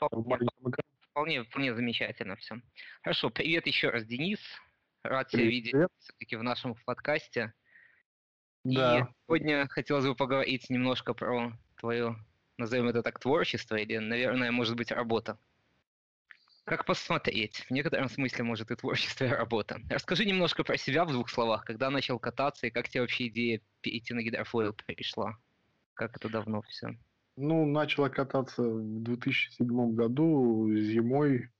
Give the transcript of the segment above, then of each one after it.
Да, вполне, вполне, вполне замечательно все. Хорошо, привет еще раз, Денис. Рад тебя видеть все-таки в нашем подкасте. Да. И сегодня хотелось бы поговорить немножко про твое, назовем это так, творчество или, наверное, может быть, работа. Как посмотреть? В некотором смысле, может, и творчество, и работа. Расскажи немножко про себя в двух словах. Когда начал кататься, и как тебе вообще идея перейти на гидрофойл пришла? Как это давно все? Ну, начала кататься в 2007 году зимой.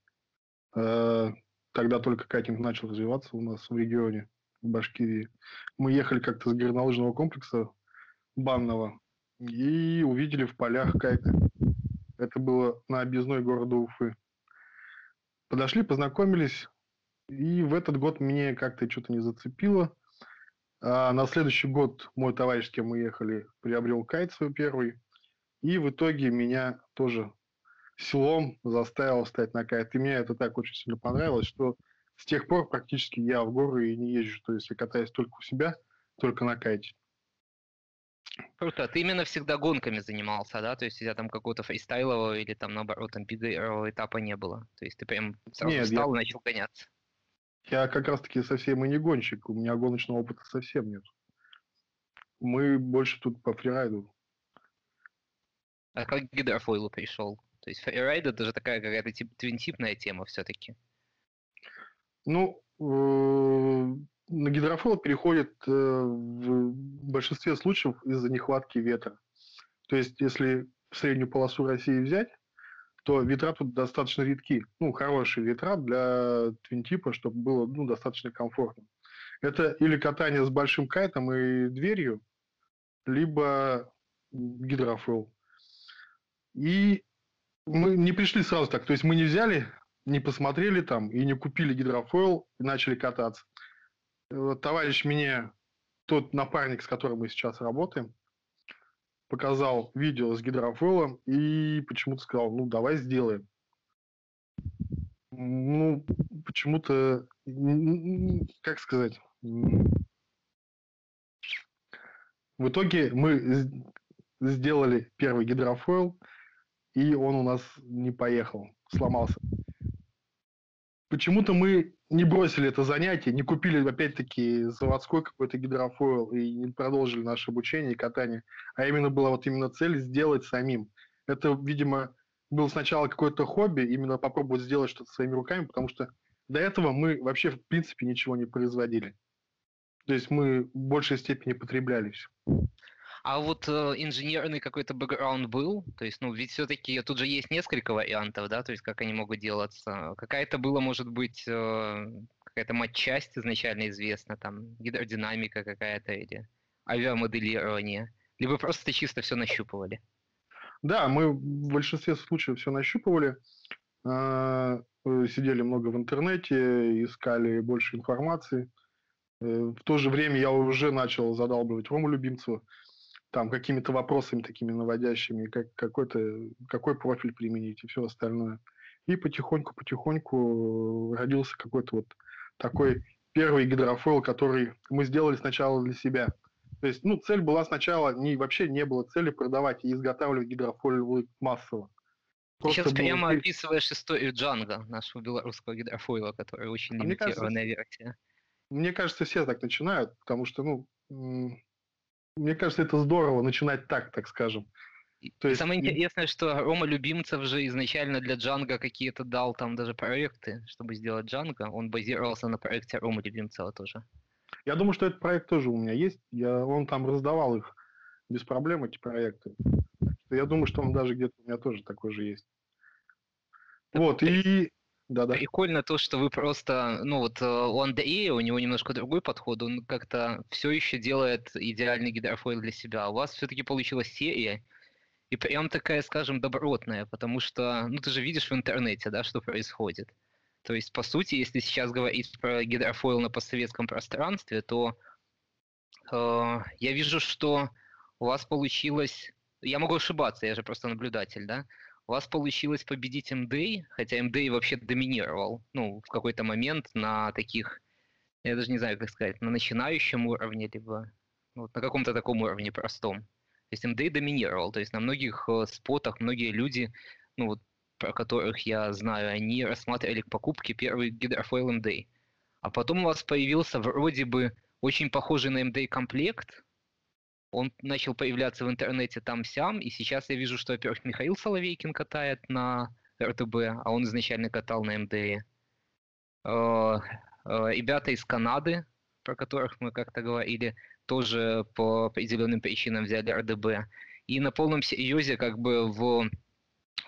Э, тогда только катинг начал развиваться у нас в регионе, в Башкирии. Мы ехали как-то с горнолыжного комплекса банного и увидели в полях кайты. Это было на объездной города Уфы. Подошли, познакомились, и в этот год мне как-то что-то не зацепило. А на следующий год мой товарищ, с кем мы ехали, приобрел кайт свой первый. И в итоге меня тоже селом заставил стать на кайт. И мне это так очень сильно понравилось, что с тех пор практически я в горы и не езжу. То есть я катаюсь только у себя, только на кайте. Круто. А ты именно всегда гонками занимался, да? То есть у тебя там какого-то фристайлового или там наоборот там бегового этапа не было? То есть ты прям сразу Нет, встал я... и начал гоняться? Я как раз-таки совсем и не гонщик. У меня гоночного опыта совсем нет. Мы больше тут по фрирайду. А как к гидрофойлу пришел? То есть фрирайд это же такая какая-то тип, твинтипная тема все-таки. Ну, э, на гидрофойл переходит э, в большинстве случаев из-за нехватки ветра. То есть, если среднюю полосу России взять, то ветра тут достаточно редки. Ну, хорошие ветра для твинтипа, чтобы было ну, достаточно комфортно. Это или катание с большим кайтом и дверью, либо гидрофойл. И мы не пришли сразу так. То есть мы не взяли, не посмотрели там и не купили гидрофойл и начали кататься. Вот товарищ мне, тот напарник, с которым мы сейчас работаем, показал видео с гидрофойлом и почему-то сказал, ну, давай сделаем. Ну, почему-то, как сказать, в итоге мы сделали первый гидрофойл, и он у нас не поехал, сломался. Почему-то мы не бросили это занятие, не купили, опять-таки, заводской какой-то гидрофойл и не продолжили наше обучение и катание, а именно была вот именно цель сделать самим. Это, видимо, было сначала какое-то хобби, именно попробовать сделать что-то своими руками, потому что до этого мы вообще, в принципе, ничего не производили. То есть мы в большей степени потребляли все. А вот э, инженерный какой-то бэкграунд был, то есть, ну, ведь все-таки тут же есть несколько вариантов, да, то есть, как они могут делаться. Какая-то была, может быть, э, какая-то матчасть изначально известна, там, гидродинамика какая-то или авиамоделирование, либо просто чисто все нащупывали? Да, мы в большинстве случаев все нащупывали, а, э, сидели много в интернете, искали больше информации. Э, в то же время я уже начал задалбывать Рому Любимцева, там какими-то вопросами такими наводящими, как какой-то, какой профиль применить и все остальное. И потихоньку-потихоньку родился какой-то вот такой первый гидрофойл, который мы сделали сначала для себя. То есть, ну, цель была сначала, не, вообще не было цели продавать и изготавливать гидрофойл массово. Просто сейчас прямо описываешь историю Джанга, нашего белорусского гидрофойла, который очень а лимитированная версия. Мне кажется, все так начинают, потому что, ну, мне кажется, это здорово начинать так, так скажем. То есть... Самое интересное, что Рома Любимцев же изначально для Джанга какие-то дал там даже проекты, чтобы сделать Джанга. Он базировался на проекте Рома Любимцева тоже. Я думаю, что этот проект тоже у меня есть. Я, он там раздавал их без проблем, эти проекты. Я думаю, что он даже где-то у меня тоже такой же есть. Вот, и да, да. Прикольно то, что вы просто, ну вот э, у Андрея, у него немножко другой подход, он как-то все еще делает идеальный гидрофойл для себя. А у вас все-таки получилась серия, и прям такая, скажем, добротная, потому что, ну ты же видишь в интернете, да, что происходит. То есть, по сути, если сейчас говорить про гидрофойл на постсоветском пространстве, то э, я вижу, что у вас получилось, я могу ошибаться, я же просто наблюдатель, да, у вас получилось победить МД, хотя МД вообще доминировал, ну, в какой-то момент на таких, я даже не знаю, как сказать, на начинающем уровне, либо ну, вот на каком-то таком уровне простом. То есть МД доминировал, то есть на многих э, спотах многие люди, ну вот про которых я знаю, они рассматривали к покупке первый гидрофойл MD. А потом у вас появился вроде бы очень похожий на MD комплект. Он начал появляться в интернете там-сям, и сейчас я вижу, что, во-первых, Михаил Соловейкин катает на РТБ, а он изначально катал на МД. Э, э, ребята из Канады, про которых мы как-то говорили, тоже по определенным причинам взяли РДБ. И на полном серьезе как бы в,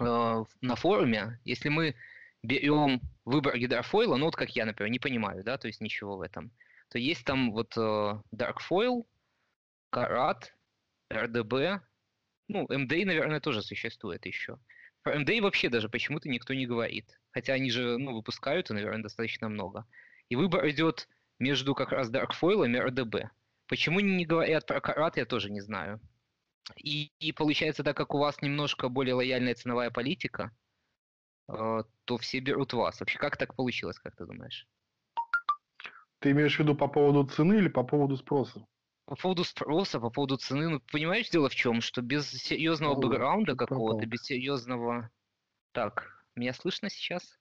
э, на форуме, если мы берем выбор гидрофойла, ну вот как я, например, не понимаю, да, то есть ничего в этом, то есть там вот э, Darkfoil, Карат, RDB, ну, MD, наверное, тоже существует еще. Про MD вообще даже почему-то никто не говорит. Хотя они же, ну, выпускают, наверное, достаточно много. И выбор идет между как раз Darkfoil и RDB. Почему не говорят про Карат, я тоже не знаю. И, и получается, так как у вас немножко более лояльная ценовая политика, э, то все берут вас. Вообще, как так получилось, как ты думаешь? Ты имеешь в виду по поводу цены или по поводу спроса? По поводу спроса, по поводу цены, ну, понимаешь, дело в чем, что без серьезного ну, бэкграунда какого-то, без серьезного... Так, меня слышно сейчас?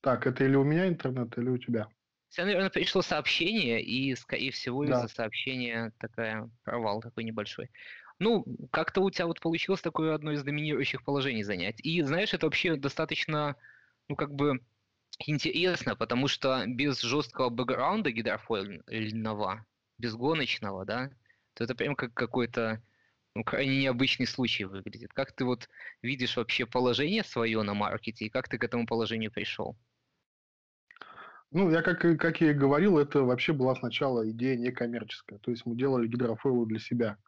Так, это или у меня интернет, или у тебя? Сейчас, наверное, пришло сообщение, и, скорее всего, да. из-за сообщения такая провал такой небольшой. Ну, как-то у тебя вот получилось такое одно из доминирующих положений занять. И, знаешь, это вообще достаточно, ну, как бы интересно, потому что без жесткого бэкграунда гидрофоильного, без гоночного, да, то это прям как какой-то ну, крайне необычный случай выглядит. Как ты вот видишь вообще положение свое на маркете и как ты к этому положению пришел? Ну, я как, как я и говорил, это вообще была сначала идея некоммерческая. То есть мы делали гидрофойлы для себя.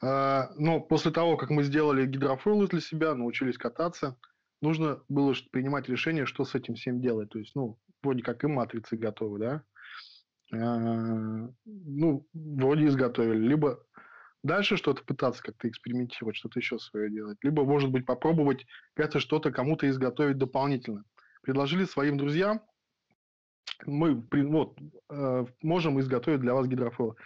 А, но после того, как мы сделали гидрофойлы для себя, научились кататься, нужно было принимать решение, что с этим всем делать. То есть, ну, вроде как и матрицы готовы, да? А, ну, вроде изготовили. Либо дальше что-то пытаться как-то экспериментировать, что-то еще свое делать. Либо, может быть, попробовать это что-то кому-то изготовить дополнительно. Предложили своим друзьям, мы вот, э, можем изготовить для вас гидрофойл.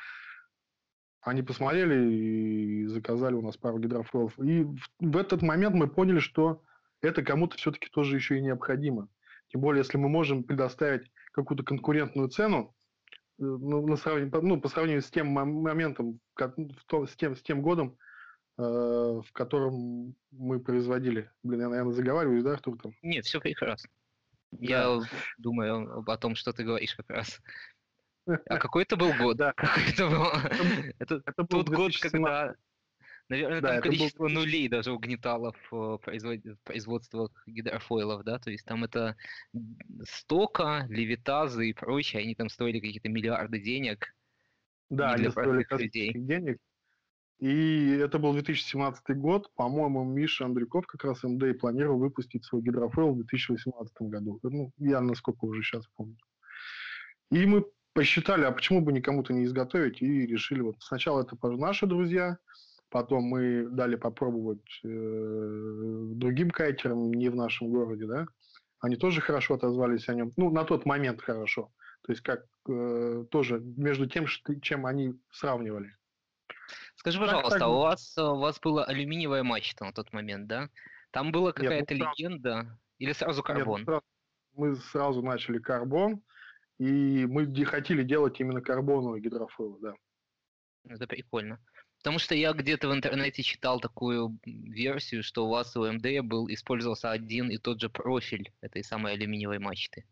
Они посмотрели и заказали у нас пару гидрофойлов. И в этот момент мы поняли, что это кому-то все-таки тоже еще и необходимо. Тем более, если мы можем предоставить какую-то конкурентную цену, э, ну, на сравнение, ну, по сравнению с тем моментом, с тем, с тем годом, э, в котором мы производили. Блин, я, наверное, заговариваюсь, да, Артур? Там? Нет, все прекрасно. Я да. думаю о том, что ты говоришь как раз. А какой это был год? Да. Какой это был? Это, это был год, когда, наверное, да, там количество был... нулей даже угнетало в производствах гидрофойлов, да, то есть там это стока, левитазы и прочее, они там стоили какие-то миллиарды денег. Да, они стоили людей. денег. И это был 2017 год. По-моему, Миша Андрюков, как раз МД, планировал выпустить свой гидрофейл в 2018 году. Ну, я насколько уже сейчас помню. И мы посчитали, а почему бы никому-то не изготовить, и решили, вот сначала это наши друзья, потом мы дали попробовать э, другим кайтерам, не в нашем городе, да, они тоже хорошо отозвались о нем, ну, на тот момент хорошо, то есть как э, тоже между тем, чем они сравнивали. Скажи, пожалуйста, так, так... у вас у вас была алюминиевая мачта на тот момент, да? Там была какая-то ну, легенда или сразу карбон? Нет, сразу, мы сразу начали карбон, и мы хотели делать именно карбоновые гидрофойлы, да. Это прикольно. Потому что я где-то в интернете читал такую версию, что у вас у МД был использовался один и тот же профиль этой самой алюминиевой мачты.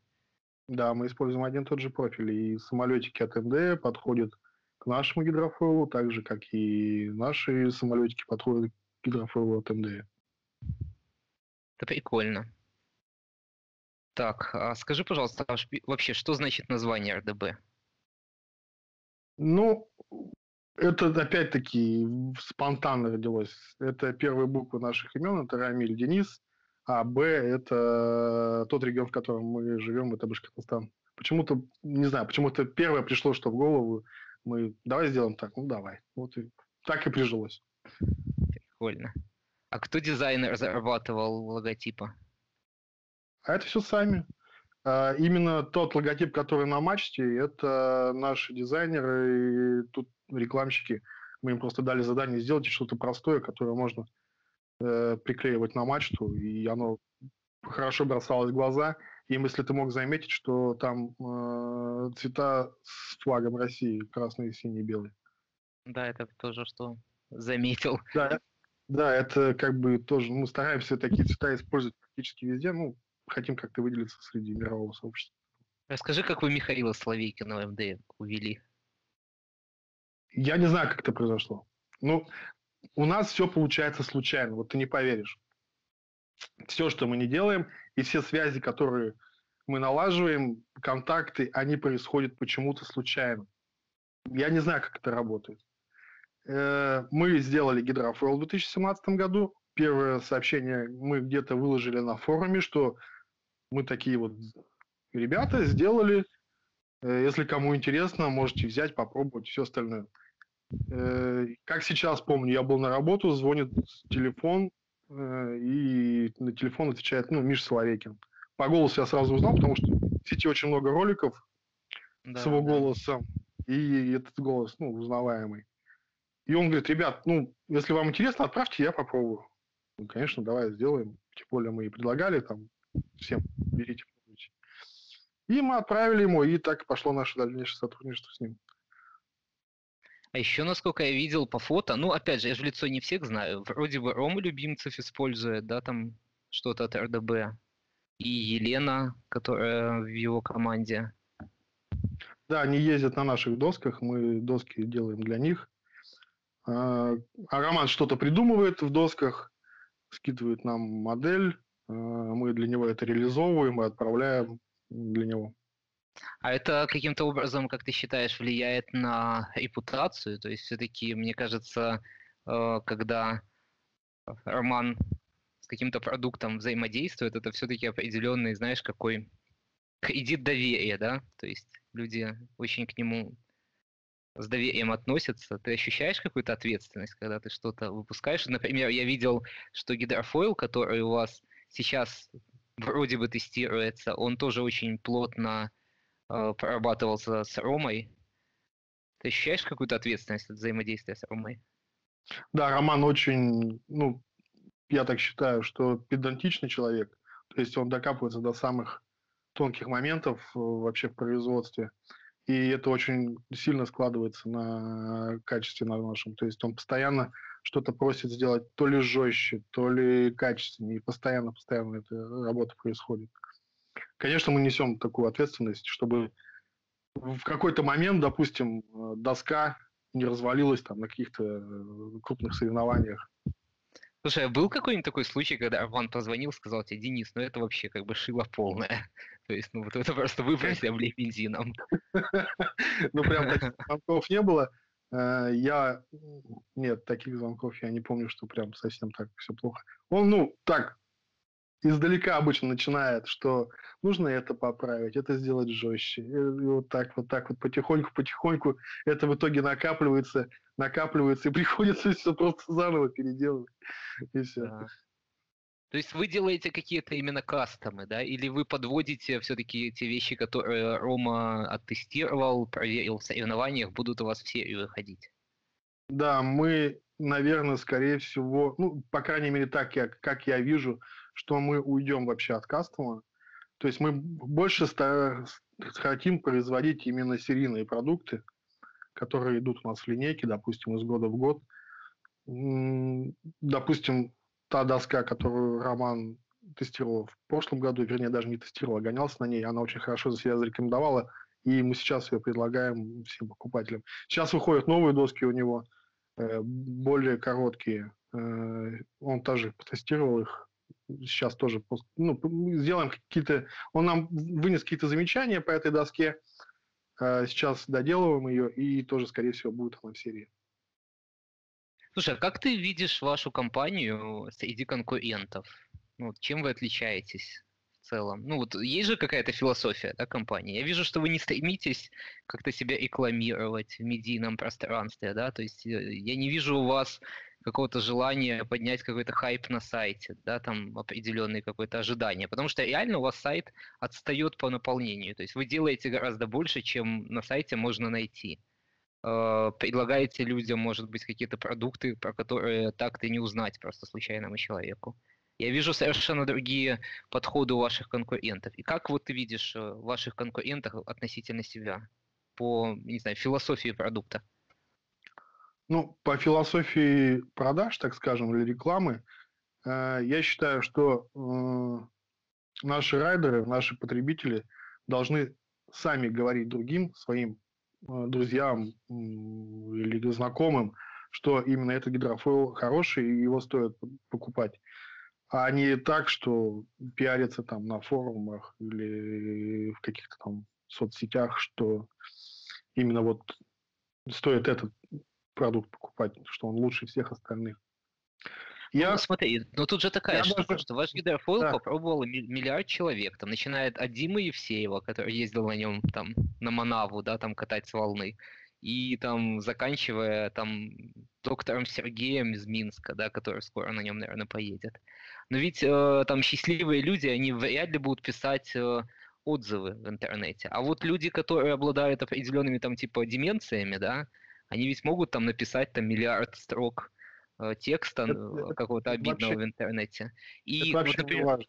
Да, мы используем один и тот же профиль. И самолетики от МД подходят к нашему гидрофойлу, так же, как и наши самолетики подходят к гидрофойлу от МД. Это прикольно. Так, а скажи, пожалуйста, а вообще, что значит название РДБ? Ну, это опять-таки спонтанно родилось. Это первые буквы наших имен, это Рамиль Денис, а Б – это тот регион, в котором мы живем, это Башкортостан. Почему-то, не знаю, почему-то первое пришло, что в голову, мы давай сделаем так, ну давай. Вот и так и прижилось. Прикольно. А кто дизайнер разрабатывал логотипа? А это все сами. А, именно тот логотип, который на мачте, это наши дизайнеры и тут рекламщики Мы им просто дали задание сделать что-то простое, которое можно э, приклеивать на мачту, и оно хорошо бросалось в глаза. И если ты мог заметить, что там э, цвета с флагом России, красный, синий, белый. Да, это тоже что заметил. Да, да, это как бы тоже, мы стараемся такие цвета использовать практически везде, ну, хотим как-то выделиться среди мирового сообщества. Расскажи, как вы Михаила Славейкина в МД увели? Я не знаю, как это произошло. Ну, у нас все получается случайно, вот ты не поверишь. Все, что мы не делаем, и все связи, которые мы налаживаем, контакты, они происходят почему-то случайно. Я не знаю, как это работает. Э, мы сделали гидрофойл в 2017 году. Первое сообщение мы где-то выложили на форуме, что мы такие вот ребята сделали. Э, если кому интересно, можете взять, попробовать, все остальное. Э, как сейчас помню, я был на работу, звонит телефон, и на телефон отвечает, ну, Миша Соловейкин. По голосу я сразу узнал, потому что в сети очень много роликов да, с его да. голосом, и этот голос, ну, узнаваемый. И он говорит, ребят, ну, если вам интересно, отправьте, я попробую. Ну, конечно, давай сделаем. Тем более мы и предлагали там всем, берите. И мы отправили ему, и так пошло наше дальнейшее сотрудничество с ним. А еще, насколько я видел по фото, ну, опять же, я же лицо не всех знаю, вроде бы Рома Любимцев использует, да, там что-то от РДБ, и Елена, которая в его команде. Да, они ездят на наших досках, мы доски делаем для них. А, а Роман что-то придумывает в досках, скидывает нам модель, а, мы для него это реализовываем и отправляем для него. А это каким-то образом, как ты считаешь, влияет на репутацию? То есть все-таки, мне кажется, э, когда Роман с каким-то продуктом взаимодействует, это все-таки определенный, знаешь, какой кредит доверия, да? То есть люди очень к нему с доверием относятся, ты ощущаешь какую-то ответственность, когда ты что-то выпускаешь? Например, я видел, что гидрофойл, который у вас сейчас вроде бы тестируется, он тоже очень плотно э, прорабатывался с Ромой. Ты ощущаешь какую-то ответственность от взаимодействия с Ромой? Да, Роман очень, ну, я так считаю, что педантичный человек. То есть он докапывается до самых тонких моментов э, вообще в производстве. И это очень сильно складывается на качестве на нашем. То есть он постоянно что-то просит сделать то ли жестче, то ли качественнее. И постоянно, постоянно эта работа происходит. Конечно, мы несем такую ответственность, чтобы в какой-то момент, допустим, доска не развалилась там на каких-то э, крупных соревнованиях. Слушай, а был какой-нибудь такой случай, когда Арман позвонил, сказал тебе, Денис, ну это вообще как бы шило полное. То есть, ну вот это просто выбрось, облей бензином. Ну прям таких звонков не было. Э, я... Нет, таких звонков я не помню, что прям совсем так все плохо. Он, ну, так, издалека обычно начинает, что нужно это поправить, это сделать жестче. И вот так, вот так вот потихоньку, потихоньку это в итоге накапливается, накапливается, и приходится все просто заново переделывать. И все. Да. То есть вы делаете какие-то именно кастомы, да, или вы подводите все-таки те вещи, которые Рома оттестировал, проверил в соревнованиях, будут у вас все и выходить? Да, мы, наверное, скорее всего, ну, по крайней мере, так я, как я вижу, что мы уйдем вообще от кастома. То есть мы больше хотим производить именно серийные продукты, которые идут у нас в линейке, допустим, из года в год. Допустим, та доска, которую Роман тестировал в прошлом году, вернее, даже не тестировал, а гонялся на ней, она очень хорошо за себя зарекомендовала, и мы сейчас ее предлагаем всем покупателям. Сейчас выходят новые доски у него, э, более короткие. Э, он тоже потестировал их. Сейчас тоже ну, сделаем какие-то... Он нам вынес какие-то замечания по этой доске. Э, сейчас доделываем ее, и тоже, скорее всего, будет она в серии. Слушай, а как ты видишь вашу компанию среди конкурентов? Ну, чем вы отличаетесь в целом? Ну, вот есть же какая-то философия, да, компании? Я вижу, что вы не стремитесь как-то себя рекламировать в медийном пространстве, да, то есть э, я не вижу у вас какого-то желания поднять какой-то хайп на сайте, да, там определенные какое-то ожидание, потому что реально у вас сайт отстает по наполнению, то есть вы делаете гораздо больше, чем на сайте можно найти. э, предлагаете людям, может быть, какие-то продукты, про которые так-то не узнать просто случайному человеку. Я вижу совершенно другие подходы у ваших конкурентов. И как вот ты видишь э, ваших конкурентов относительно себя по, не знаю, философии продукта? Ну, по философии продаж, так скажем, или рекламы, э, я считаю, что э, наши райдеры, наши потребители должны сами говорить другим, своим э, друзьям или знакомым, что именно этот гидрофойл хороший и его стоит покупать. А не так, что пиариться там на форумах или в каких-то там соцсетях, что именно вот стоит этот продукт покупать, что он лучше всех остальных. Я... Ну, смотри, но тут же такая я штука, даже... что ваш гидрофойл да. попробовал миллиард человек, там, начинает от Димы Евсеева, который ездил на нем там на Манаву, да, там катать с волны, и там заканчивая там доктором Сергеем из Минска, да, который скоро на нем, наверное, поедет. Но ведь э, там счастливые люди, они вряд ли будут писать э, отзывы в интернете. А вот люди, которые обладают определенными там типа деменциями, да, они ведь могут там написать там миллиард строк э, текста э, какого-то обидного вообще, в интернете. И, это вот, например, не важно.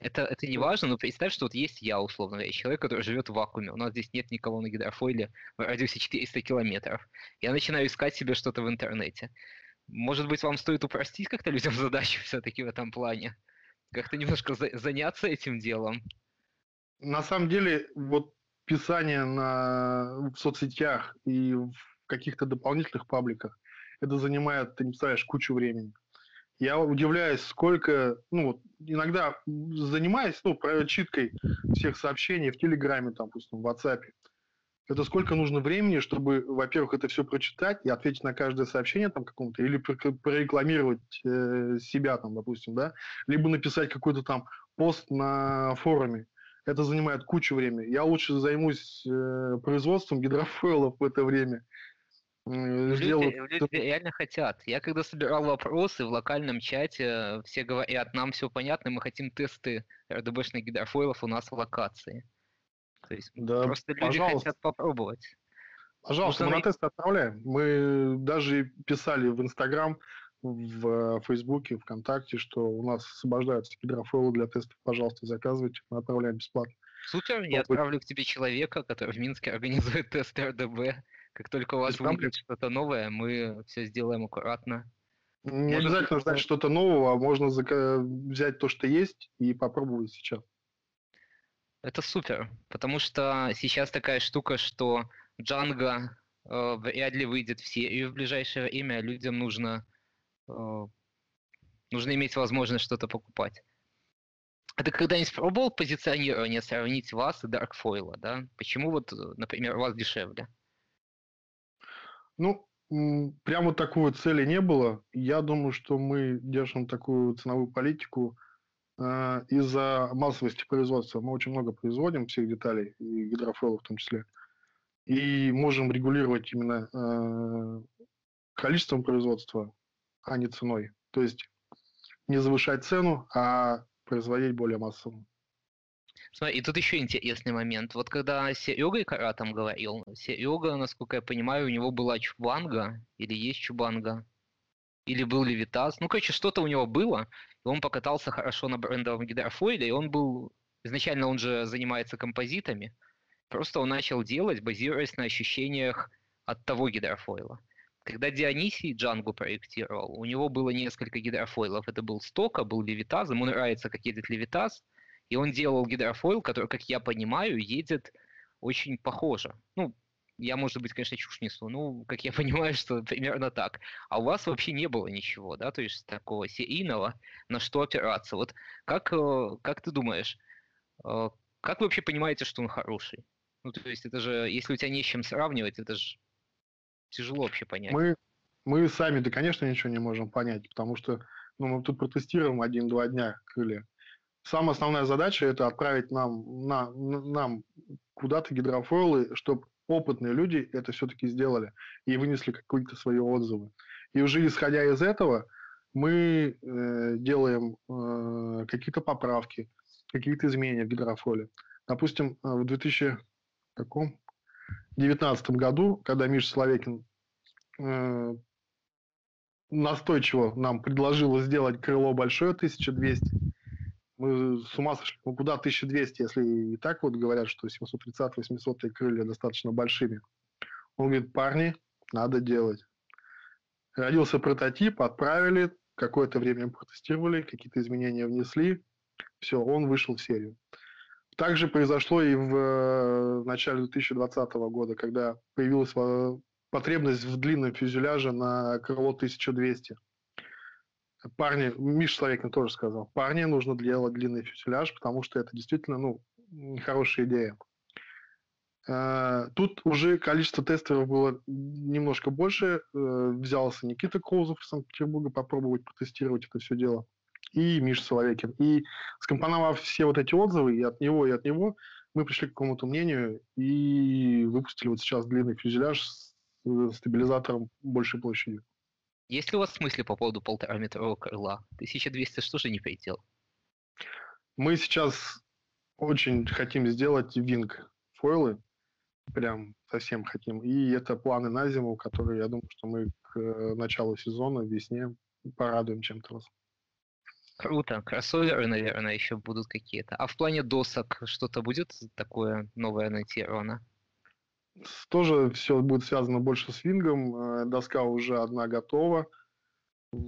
Это, это не важно, но представь, что вот есть я, условно говоря, человек, который живет в вакууме, у нас здесь нет никого на гидрофойле в радиусе 400 километров. Я начинаю искать себе что-то в интернете. Может быть, вам стоит упростить как-то людям задачу все-таки в этом плане? Как-то немножко за- заняться этим делом? На самом деле, вот писание на, в соцсетях и в каких-то дополнительных пабликах, это занимает, ты не представляешь, кучу времени. Я удивляюсь, сколько, ну, вот, иногда занимаясь, ну, прочиткой всех сообщений в Телеграме, там, допустим, в WhatsApp, это сколько нужно времени, чтобы, во-первых, это все прочитать и ответить на каждое сообщение там какому-то, или прорекламировать э, себя там, допустим, да, либо написать какой-то там пост на форуме. Это занимает кучу времени. Я лучше займусь э, производством гидрофойлов в это время, Люди, люди реально хотят. Я когда собирал вопросы в локальном чате, все говорят, нам все понятно, мы хотим тесты РДБшных гидрофойлов у нас в локации. То есть да, просто люди пожалуйста. хотят попробовать. Пожалуйста, мы на тест отправляем. Мы даже писали в Инстаграм, в Фейсбуке, ВКонтакте, что у нас освобождаются гидрофойлы для тестов. Пожалуйста, заказывайте, мы отправляем бесплатно. Супер, я отправлю к тебе человека, который в Минске организует тест РДБ. Как только у вас выйдет что-то новое, мы все сделаем аккуратно. Не Может, обязательно ждать что-то нового, а можно взять то, что есть, и попробовать сейчас. Это супер, потому что сейчас такая штука, что Django э, вряд ли выйдет в серию в ближайшее время, людям нужно, э, нужно иметь возможность что-то покупать. А ты когда-нибудь пробовал позиционирование сравнить вас и Darkfoil, да? Почему вот, например, у вас дешевле? Ну, прямо такой цели не было. Я думаю, что мы держим такую ценовую политику э, из-за массовости производства. Мы очень много производим всех деталей, и гидрофойлов в том числе. И можем регулировать именно э, количеством производства, а не ценой. То есть не завышать цену, а производить более массово. Смотри, и тут еще интересный момент. Вот когда Серега Икара там говорил, Серега, насколько я понимаю, у него была Чубанга, или есть Чубанга, или был Левитас. Ну, короче, что-то у него было, и он покатался хорошо на брендовом гидрофойле, и он был... Изначально он же занимается композитами, просто он начал делать, базируясь на ощущениях от того гидрофойла. Когда Дионисий Джангу проектировал, у него было несколько гидрофойлов. Это был Стока, был Левитаз, ему нравится, как едет Левитаз – и он делал гидрофойл, который, как я понимаю, едет очень похоже. Ну, я, может быть, конечно, чушь несу, ну, как я понимаю, что примерно так. А у вас вообще не было ничего, да, то есть такого серийного, на что опираться. Вот как, э, как ты думаешь, э, как вы вообще понимаете, что он хороший? Ну, то есть это же, если у тебя не с чем сравнивать, это же тяжело вообще понять. Мы, мы сами, да, конечно, ничего не можем понять, потому что ну, мы тут протестируем один-два дня крылья. Самая основная задача – это отправить нам, на, нам куда-то гидрофойлы, чтобы опытные люди это все-таки сделали и вынесли какие-то свои отзывы. И уже исходя из этого мы э, делаем э, какие-то поправки, какие-то изменения в гидрофоле. Допустим, э, в 2000 каком? 2019 году, когда Миша Соловейкин э, настойчиво нам предложила сделать крыло большое 1200, мы с ума сошли. Ну, куда 1200, если и так вот говорят, что 730-800 крылья достаточно большими. Он говорит, парни, надо делать. Родился прототип, отправили, какое-то время протестировали, какие-то изменения внесли, все, он вышел в серию. Также произошло и в э, начале 2020 года, когда появилась э, потребность в длинном фюзеляже на крыло 1200. Парни, Миша Славикин тоже сказал, парни нужно делать длинный фюзеляж, потому что это действительно ну, хорошая идея. Э, тут уже количество тестеров было немножко больше. Взялся Никита Коузов из Санкт-Петербурга попробовать протестировать это все дело и Миша Соловейкин. И скомпоновав все вот эти отзывы и от него, и от него, мы пришли к какому-то мнению и выпустили вот сейчас длинный фюзеляж с стабилизатором большей площадью. Есть ли у вас мысли по поводу полтораметрового крыла? 1200 что же не предел? Мы сейчас очень хотим сделать винг фойлы, прям совсем хотим. И это планы на зиму, которые, я думаю, что мы к э, началу сезона, весне порадуем чем-то вас. Круто. Кроссоверы, наверное, еще будут какие-то. А в плане досок что-то будет такое новое анонсировано? Тоже все будет связано больше с вингом. Э, доска уже одна готова.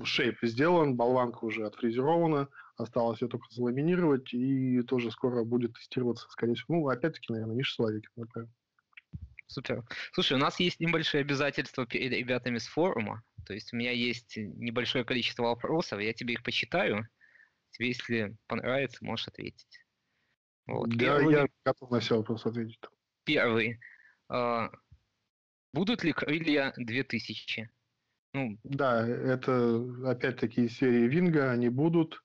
Шейп сделан, болванка уже отфрезерована. Осталось ее только заламинировать. И тоже скоро будет тестироваться, скорее всего. Ну, опять-таки, наверное, Миша Славик направим. Супер. Слушай, у нас есть небольшие обязательства перед ребятами с форума. То есть у меня есть небольшое количество вопросов, я тебе их почитаю. Тебе, если понравится, можешь ответить. Вот. Да, Первый... я готов на все вопросы ответить. Первый. А, будут ли крылья 2000? Ну, да, это опять-таки серии Винга, они будут.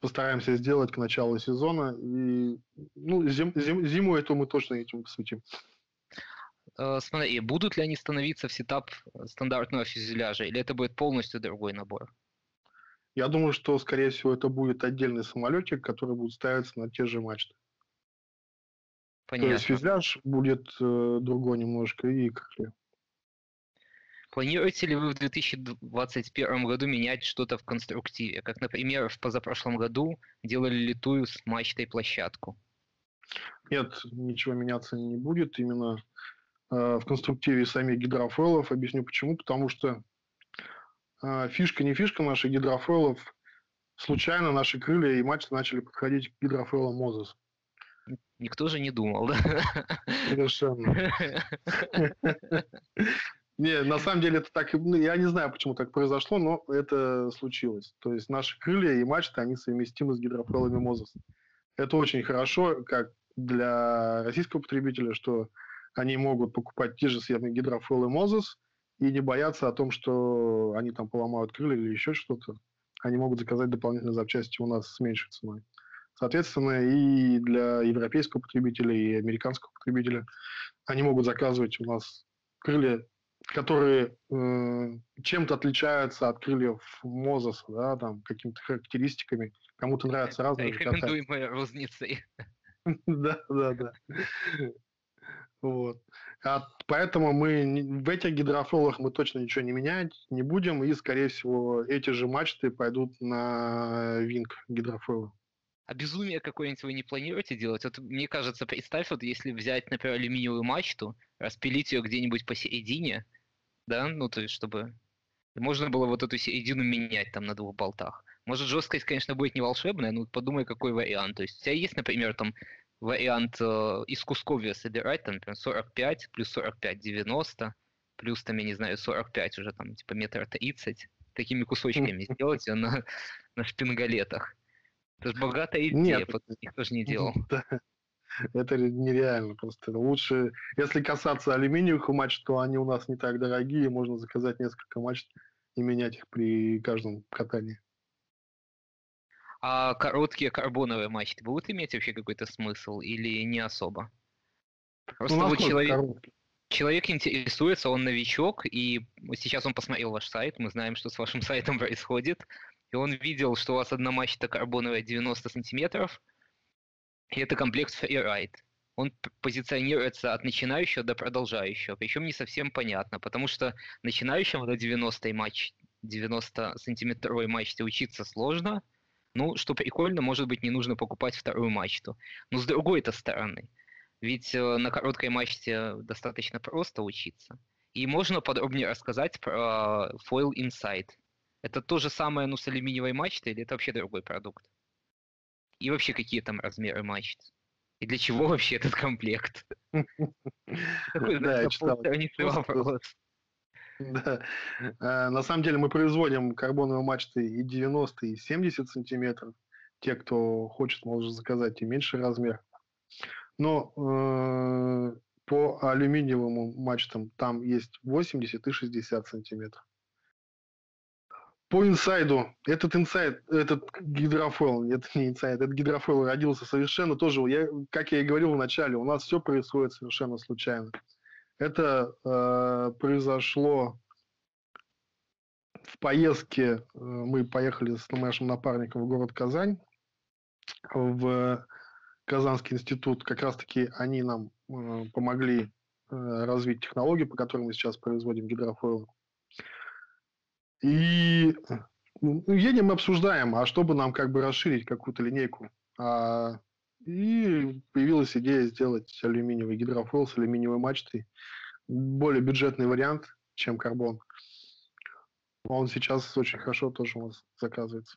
Постараемся сделать к началу сезона. И ну, зим, зим, зиму эту мы точно этим посвятим. Uh, смотри, будут ли они становиться в сетап стандартного фюзеляжа, или это будет полностью другой набор? Я думаю, что, скорее всего, это будет отдельный самолетик, который будет ставиться на те же мачты. Понятно. То есть фюзеляж будет э, другой немножко и крылья. Планируете ли вы в 2021 году менять что-то в конструктиве? Как, например, в позапрошлом году делали литую с мачтой площадку? Нет, ничего меняться не будет. Именно э, в конструктиве самих гидрофойлов. Объясню почему. Потому что а, фишка не фишка наших гидрофойлов. Случайно наши крылья и мачты начали подходить к гидрофойлам Мозес. Никто же не думал, да? Совершенно. Не, на самом деле это так, ну, я не знаю, почему так произошло, но это случилось. То есть наши крылья и мачты, они совместимы с гидрофойлами Мозес. Это очень хорошо, как для российского потребителя, что они могут покупать те же самые гидрофойлы Мозес, и не бояться о том, что они там поломают крылья или еще что-то. Они могут заказать дополнительные запчасти у нас с меньшей ценой. Соответственно, и для европейского потребителя, и американского потребителя они могут заказывать у нас крылья, которые э, чем-то отличаются от крыльев Мозеса, да, там, какими-то характеристиками. Кому-то нравятся разные. Рекомендуемые розницей. Да, да, да. Вот. А поэтому мы в этих гидрофолах мы точно ничего не менять не будем, и, скорее всего, эти же мачты пойдут на винг гидрофола. А безумие какое-нибудь вы не планируете делать? Вот мне кажется, представь, вот если взять, например, алюминиевую мачту, распилить ее где-нибудь посередине, да, ну то есть чтобы можно было вот эту середину менять там на двух болтах. Может, жесткость, конечно, будет не волшебная, но подумай, какой вариант. То есть у тебя есть, например, там вариант э, из кусковья собирать, там, например, 45 плюс 45, 90, плюс, там, я не знаю, 45 уже, там, типа, метр 30, такими кусочками сделать на, на шпингалетах. Это же богатая идея, Нет. никто же не делал. Это нереально просто. Лучше, если касаться алюминиевых матч, то они у нас не так дорогие, можно заказать несколько матч и менять их при каждом катании. А короткие карбоновые мачты будут иметь вообще какой-то смысл или не особо? Просто ну, вот человек, человек интересуется, он новичок, и сейчас он посмотрел ваш сайт, мы знаем, что с вашим сайтом происходит, и он видел, что у вас одна мачта карбоновая 90 сантиметров, и это комплект Freeride. он позиционируется от начинающего до продолжающего, причем не совсем понятно, потому что начинающему на 90 матч, 90 сантиметровой мачте учиться сложно, ну, что прикольно, может быть, не нужно покупать вторую мачту. Но с другой-то стороны, ведь э, на короткой мачте достаточно просто учиться. И можно подробнее рассказать про Foil Insight. Это то же самое, ну, с алюминиевой мачтой, или это вообще другой продукт? И вообще, какие там размеры мачт? И для чего вообще этот комплект? Да, я читал. вопрос. Да. А, на самом деле мы производим карбоновые мачты и 90, и 70 сантиметров. Те, кто хочет, может заказать и меньший размер. Но э, по алюминиевым мачтам там есть 80 и 60 сантиметров. По инсайду, этот инсайд, этот гидрофойл, это не инсайд, этот гидрофойл родился совершенно тоже, я, как я и говорил в начале, у нас все происходит совершенно случайно. Это э, произошло в поездке, э, мы поехали с нашим напарником в город Казань, в Казанский институт, как раз-таки они нам э, помогли э, развить технологию, по которой мы сейчас производим гидрофойлы. И ну, едем и обсуждаем, а чтобы нам как бы расширить какую-то линейку. А, и появилась идея сделать алюминиевый гидрофойл с алюминиевой мачтой. Более бюджетный вариант, чем карбон. Он сейчас очень хорошо тоже у нас заказывается.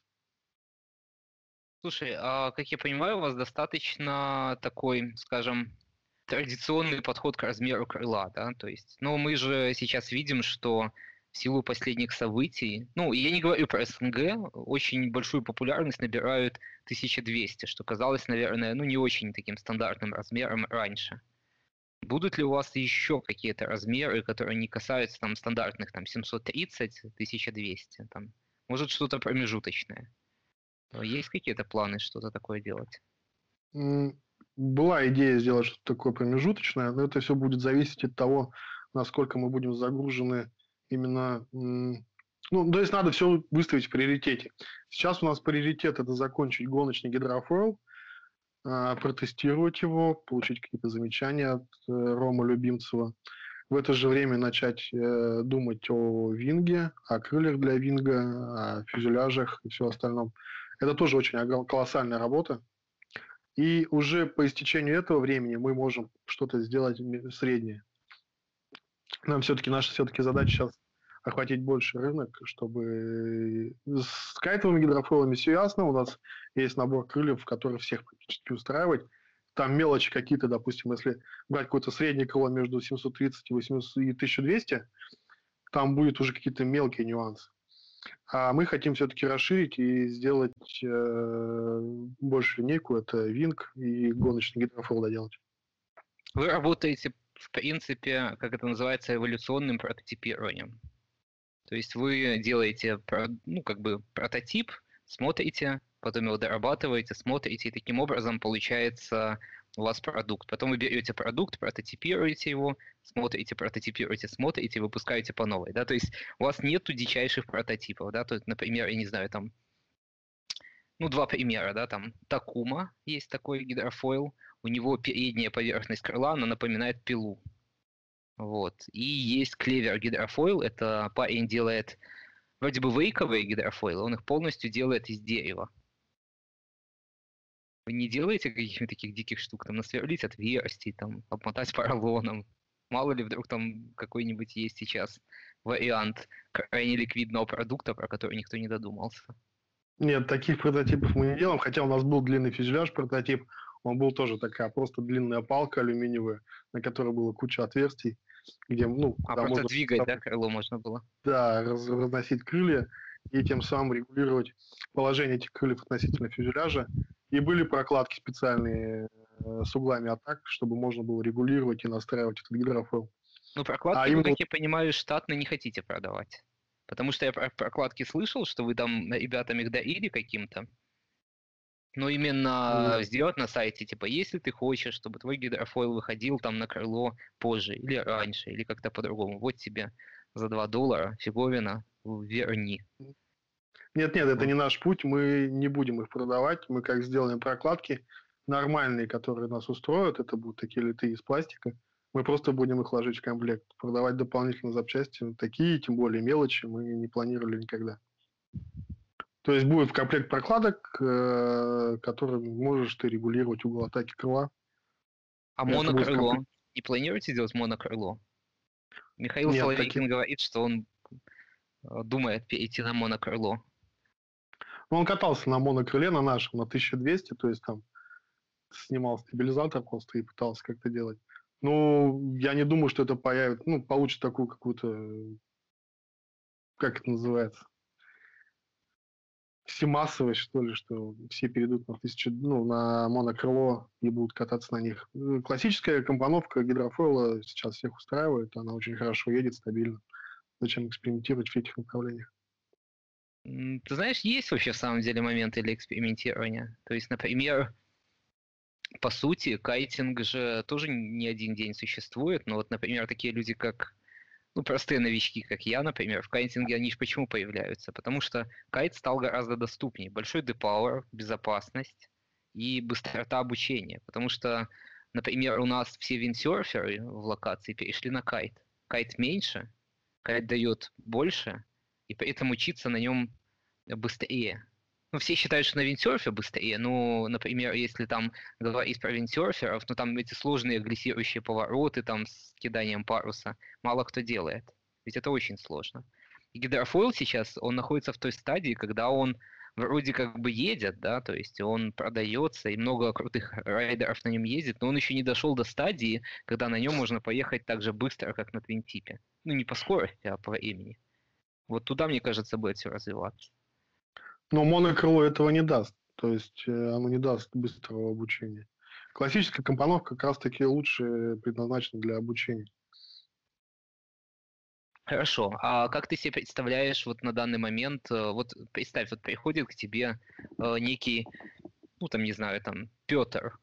Слушай, а как я понимаю, у вас достаточно такой, скажем, традиционный подход к размеру крыла, да? То есть, ну, мы же сейчас видим, что в силу последних событий, ну, я не говорю про СНГ, очень большую популярность набирают 1200, что казалось, наверное, ну, не очень таким стандартным размером раньше. Будут ли у вас еще какие-то размеры, которые не касаются там стандартных там 730, 1200, там, может что-то промежуточное? Есть какие-то планы что-то такое делать? Была идея сделать что-то такое промежуточное, но это все будет зависеть от того, насколько мы будем загружены именно... Ну, то есть надо все выставить в приоритете. Сейчас у нас приоритет – это закончить гоночный гидрофойл, а, протестировать его, получить какие-то замечания от э, Рома Любимцева. В это же время начать э, думать о винге, о крыльях для винга, о фюзеляжах и все остальном. Это тоже очень колоссальная работа. И уже по истечению этого времени мы можем что-то сделать среднее нам все-таки наша все-таки задача сейчас охватить больше рынок, чтобы с кайтовыми гидрофойлами все ясно. У нас есть набор крыльев, который всех практически устраивает. Там мелочи какие-то, допустим, если брать какое-то среднее крыло между 730 и, 800, и 1200, там будет уже какие-то мелкие нюансы. А мы хотим все-таки расширить и сделать э, больше линейку. Это винг и гоночный гидрофойл доделать. Вы работаете в принципе, как это называется, эволюционным прототипированием. То есть вы делаете, ну, как бы прототип, смотрите, потом его дорабатываете, смотрите, и таким образом получается у вас продукт. Потом вы берете продукт, прототипируете его, смотрите, прототипируете, смотрите, выпускаете по новой. Да? То есть у вас нету дичайших прототипов. Да? То есть, например, я не знаю, там, ну, два примера, да, там, Такума есть такой гидрофойл, у него передняя поверхность крыла, она напоминает пилу. Вот. И есть клевер гидрофойл, это парень делает вроде бы вейковые гидрофойлы, он их полностью делает из дерева. Вы не делаете каких-нибудь таких диких штук, там насверлить отверстий, там обмотать поролоном. Мало ли вдруг там какой-нибудь есть сейчас вариант крайне ликвидного продукта, про который никто не додумался. Нет, таких прототипов мы не делаем, хотя у нас был длинный фюзеляж прототип, он был тоже такая просто длинная палка алюминиевая, на которой было куча отверстий, где, ну... А просто можно, двигать, да, крыло можно было? Да, раз, разносить крылья и тем самым регулировать положение этих крыльев относительно фюзеляжа. И были прокладки специальные э, с углами атак, чтобы можно было регулировать и настраивать этот гидрофойл. Ну, прокладки, а вы, именно... как я понимаю, штатно не хотите продавать. Потому что я про прокладки слышал, что вы там ребятам их дарили каким-то. Но именно mm. сделать на сайте, типа, если ты хочешь, чтобы твой гидрофойл выходил там на крыло позже или раньше, или как-то по-другому, вот тебе за 2 доллара фиговина, верни. Нет, нет, это не наш путь, мы не будем их продавать, мы как сделаем прокладки, нормальные, которые нас устроят, это будут такие литы из пластика. Мы просто будем их ложить в комплект. Продавать дополнительные запчасти, такие, тем более мелочи, мы не планировали никогда. То есть будет в комплект прокладок, э, которым можешь ты регулировать угол атаки крыла. А монокрыло? Не планируете делать монокрыло? Михаил Нет, Соловейкин таки... говорит, что он э, думает перейти на монокрыло. Ну, он катался на монокрыле, на нашем, на 1200, то есть там снимал стабилизатор просто и пытался как-то делать. Ну, я не думаю, что это появится, ну, получит такую какую-то, как это называется, всемассовость, что ли, что все перейдут на тысячу, ну, на монокрыло и будут кататься на них. Ну, классическая компоновка гидрофойла сейчас всех устраивает, она очень хорошо едет, стабильно. Зачем экспериментировать в этих направлениях? Ты знаешь, есть вообще в самом деле моменты для экспериментирования. То есть, например, по сути, кайтинг же тоже не один день существует, но вот, например, такие люди, как ну, простые новички, как я, например, в кайтинге, они же почему появляются? Потому что кайт стал гораздо доступнее. Большой depower, безопасность и быстрота обучения. Потому что, например, у нас все виндсерферы в локации перешли на кайт. Кайт меньше, кайт дает больше, и при этом учиться на нем быстрее. Ну, все считают, что на виндсерфе быстрее. Ну, например, если там говорить про виндсерферов, ну, там эти сложные агрессирующие повороты там с киданием паруса мало кто делает. Ведь это очень сложно. И гидрофойл сейчас, он находится в той стадии, когда он вроде как бы едет, да, то есть он продается, и много крутых райдеров на нем ездит, но он еще не дошел до стадии, когда на нем можно поехать так же быстро, как на твинтипе. Ну, не по скорости, а по времени. Вот туда, мне кажется, будет все развиваться. Но монокрыло этого не даст. То есть э, оно не даст быстрого обучения. Классическая компоновка как раз-таки лучше предназначена для обучения. Хорошо. А как ты себе представляешь вот на данный момент, э, вот представь, вот приходит к тебе э, некий, ну там, не знаю, там, Петр,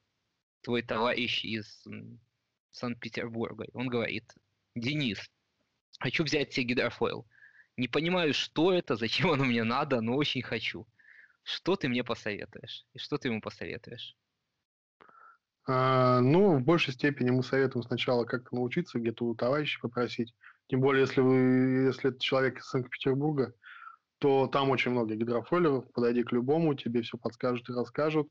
твой товарищ из Санкт-Петербурга. Он говорит, Денис, хочу взять себе гидрофойл. Не понимаю, что это, зачем оно мне надо, но очень хочу. Что ты мне посоветуешь? И что ты ему посоветуешь? А, ну, в большей степени мы советуем сначала как-то научиться где-то у товарища попросить. Тем более, если вы, если это человек из Санкт-Петербурга, то там очень много гидрофойлеров. Подойди к любому, тебе все подскажут и расскажут.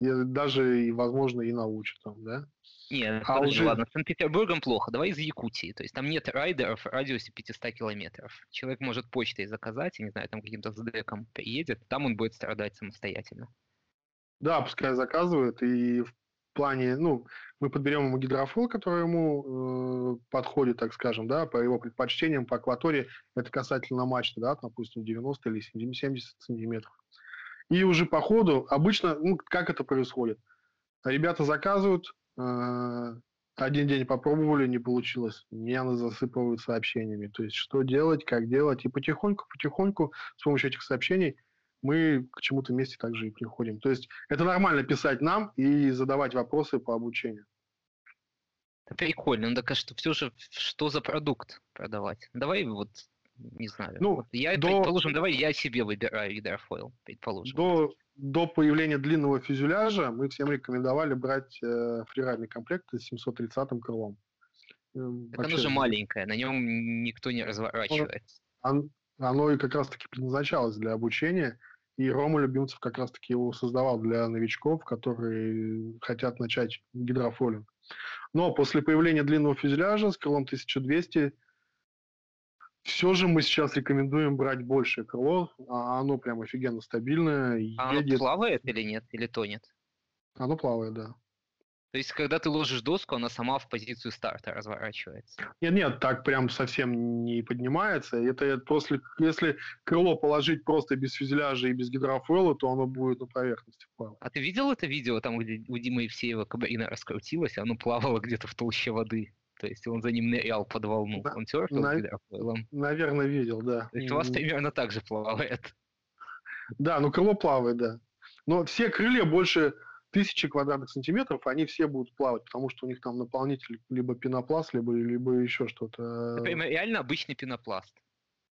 Даже, и, возможно, и научат там, да? Нет, а подожди, уже... ладно, с Санкт-Петербургом плохо. Давай из Якутии. То есть там нет райдеров в радиусе 500 километров. Человек может почтой заказать, я не знаю, там каким-то СДКом приедет, там он будет страдать самостоятельно. Да, пускай заказывает, и в плане, ну, мы подберем ему гидрофил, который ему э, подходит, так скажем, да, по его предпочтениям, по акватории, это касательно мачты, да, допустим, 90 или 70 сантиметров. И уже по ходу, обычно, ну, как это происходит? Ребята заказывают, э, один день попробовали, не получилось. Меня засыпывают сообщениями. То есть, что делать, как делать. И потихоньку, потихоньку с помощью этих сообщений мы к чему-то вместе также и приходим. То есть, это нормально писать нам и задавать вопросы по обучению. Прикольно. Ну, так а что, все же, что за продукт продавать? Давай вот не знаю. Ну, вот я, до... предположим, давай я себе выбираю гидрофойл, предположим. До, до появления длинного фюзеляжа мы всем рекомендовали брать э, фрирайдный комплект с 730 крылом. Э, так оно же маленькое, на нем никто не разворачивается. Оно, оно и как раз-таки предназначалось для обучения, и Рома Любимцев как раз-таки его создавал для новичков, которые хотят начать гидрофолинг. Но после появления длинного фюзеляжа с крылом 1200 все же мы сейчас рекомендуем брать большее крыло, а оно прям офигенно стабильное. А едет... оно плавает или нет, или тонет? Оно плавает, да. То есть, когда ты ложишь доску, она сама в позицию старта разворачивается? Нет, нет, так прям совсем не поднимается. Это после, если крыло положить просто без фюзеляжа и без гидрофойла, то оно будет на поверхности плавать. А ты видел это видео, там, где у Димы Евсеева кабина раскрутилась, оно плавало где-то в толще воды? То есть он за ним нырял под волну. Да, он серфил на... гидрофойлом? Наверное, видел, да. То есть у вас примерно так же плавает. Да, ну крыло плавает, да. Но все крылья больше тысячи квадратных сантиметров, они все будут плавать, потому что у них там наполнитель либо пенопласт, либо, либо еще что-то. Это реально обычный пенопласт.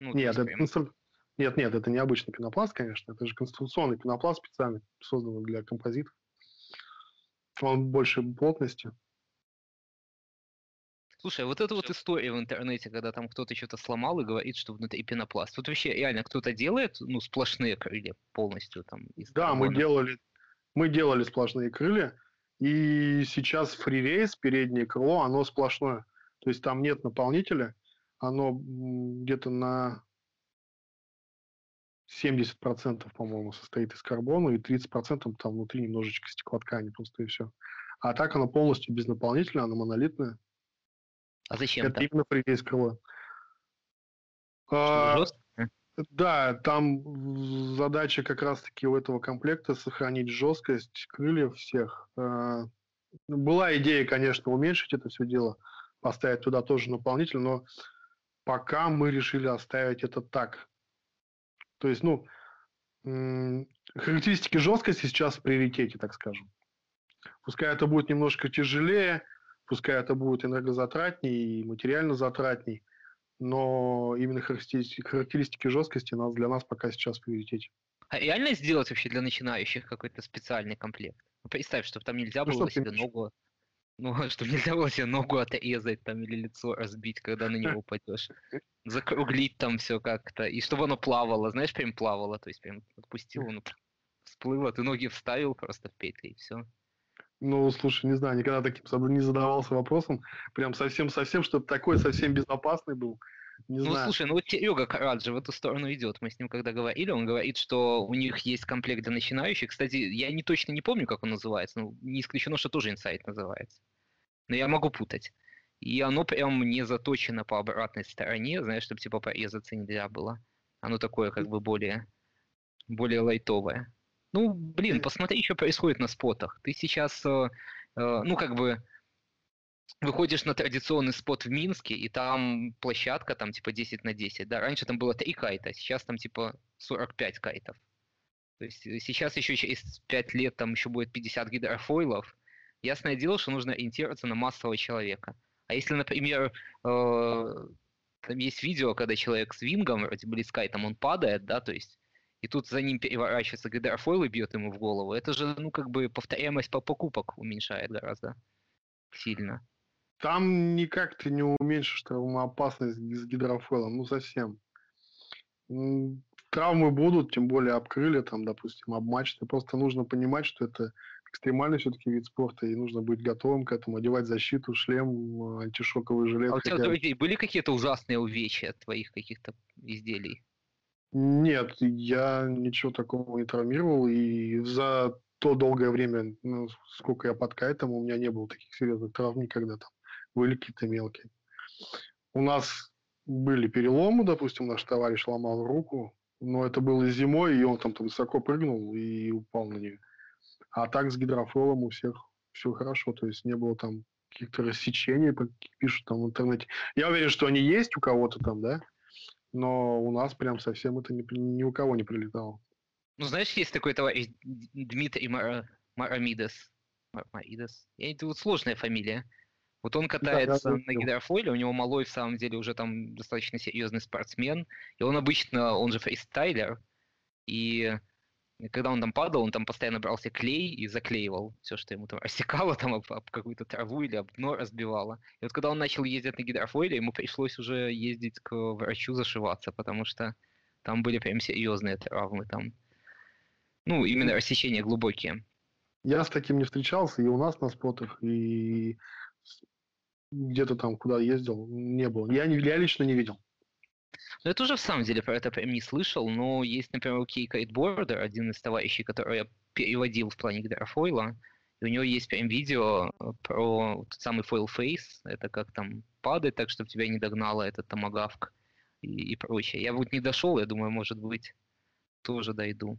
Ну, нет, это конструк... нет, нет, это не обычный пенопласт, конечно, это же конструкционный пенопласт специальный, созданный для композитов. Он больше плотности. Слушай, а вот эта вот история в интернете, когда там кто-то что-то сломал и говорит, что внутри пенопласт. Вот вообще реально кто-то делает, ну, сплошные крылья полностью там? Из да, мы делали, мы делали сплошные крылья, и сейчас фрирейс, переднее крыло, оно сплошное. То есть там нет наполнителя, оно где-то на 70%, по-моему, состоит из карбона, и 30% там внутри немножечко стеклоткани просто и все. А так оно полностью без наполнителя, оно монолитное. А зачем Это так? крыло. А, да, там задача как раз-таки у этого комплекта сохранить жесткость крыльев всех. А, была идея, конечно, уменьшить это все дело, поставить туда тоже наполнитель, но пока мы решили оставить это так. То есть, ну, характеристики жесткости сейчас в приоритете, так скажем. Пускай это будет немножко тяжелее, Пускай это будет энергозатратней и материально затратней, но именно характеристики, характеристики жесткости нас, для нас пока сейчас в приоритете. А реально сделать вообще для начинающих какой-то специальный комплект? Представь, чтобы там нельзя ну, было себе ногу, ну, чтобы нельзя было себе ногу отрезать там или лицо разбить, когда на него упадешь. Закруглить там все как-то. И чтобы оно плавало, знаешь, прям плавало, то есть прям отпустил, оно всплыло, ты ноги вставил просто в петли и все. Ну, слушай, не знаю, никогда таким не задавался вопросом. Прям совсем-совсем, что-то такое совсем безопасный был. Не ну, знаю. слушай, ну вот Серега Караджи в эту сторону идет. Мы с ним когда говорили, он говорит, что у них есть комплект для начинающих. Кстати, я не точно не помню, как он называется. но не исключено, что тоже инсайт называется. Но я могу путать. И оно прям не заточено по обратной стороне, знаешь, чтобы типа порезаться нельзя было. Оно такое как бы более, более лайтовое. Ну, блин, посмотри, что происходит на спотах. Ты сейчас, э, э, ну, как бы, выходишь на традиционный спот в Минске, и там площадка, там, типа, 10 на 10, да, раньше там было 3 кайта, сейчас там, типа, 45 кайтов. То есть э, сейчас еще через 5 лет там еще будет 50 гидрофойлов. Ясное дело, что нужно ориентироваться на массового человека. А если, например, э, там есть видео, когда человек с вингом, вроде близкай, там он падает, да, то есть и тут за ним переворачивается гидрофойл и бьет ему в голову. Это же, ну, как бы повторяемость по покупок уменьшает гораздо сильно. Там никак ты не уменьшишь травмоопасность с гидрофойлом, ну, совсем. Травмы будут, тем более обкрыли, там, допустим, обмачены. Просто нужно понимать, что это экстремальный все-таки вид спорта, и нужно быть готовым к этому, одевать защиту, шлем, антишоковый жилет. А у тебя, хотя... были какие-то ужасные увечья от твоих каких-то изделий? Нет, я ничего такого не травмировал, и за то долгое время, ну, сколько я под кайтом, у меня не было таких серьезных травм никогда там. Были какие-то мелкие. У нас были переломы, допустим, наш товарищ ломал руку, но это было зимой, и он там, там высоко прыгнул и упал на нее. А так с гидрофолом у всех все хорошо, то есть не было там каких-то рассечений, пишут там в интернете. Я уверен, что они есть у кого-то там, да, но у нас прям совсем это ни, ни у кого не прилетало. Ну, знаешь, есть такой товарищ Дмитрий Мар... Марамидес. Марамидес. Это вот сложная фамилия. Вот он катается да, на гидрофойле, у него малой в самом деле уже там достаточно серьезный спортсмен, и он обычно, он же фристайлер, и и когда он там падал, он там постоянно брался клей и заклеивал все, что ему там рассекало там об, об какую-то траву или об дно разбивало. И вот когда он начал ездить на гидрофойле, ему пришлось уже ездить к врачу зашиваться, потому что там были прям серьезные травмы там. Ну, именно рассечения глубокие. Я с таким не встречался, и у нас на спотах, и где-то там, куда ездил, не было. Я, не, я лично не видел. Ну, я тоже в самом деле про это прям не слышал, но есть, например, у Кей Кайтбордер, один из товарищей, который я переводил в плане гидрофойла, и у него есть прям видео э, про тот самый фойл фейс, это как там падать так, чтобы тебя не догнало этот томагавк и, и прочее. Я вот не дошел, я думаю, может быть, тоже дойду.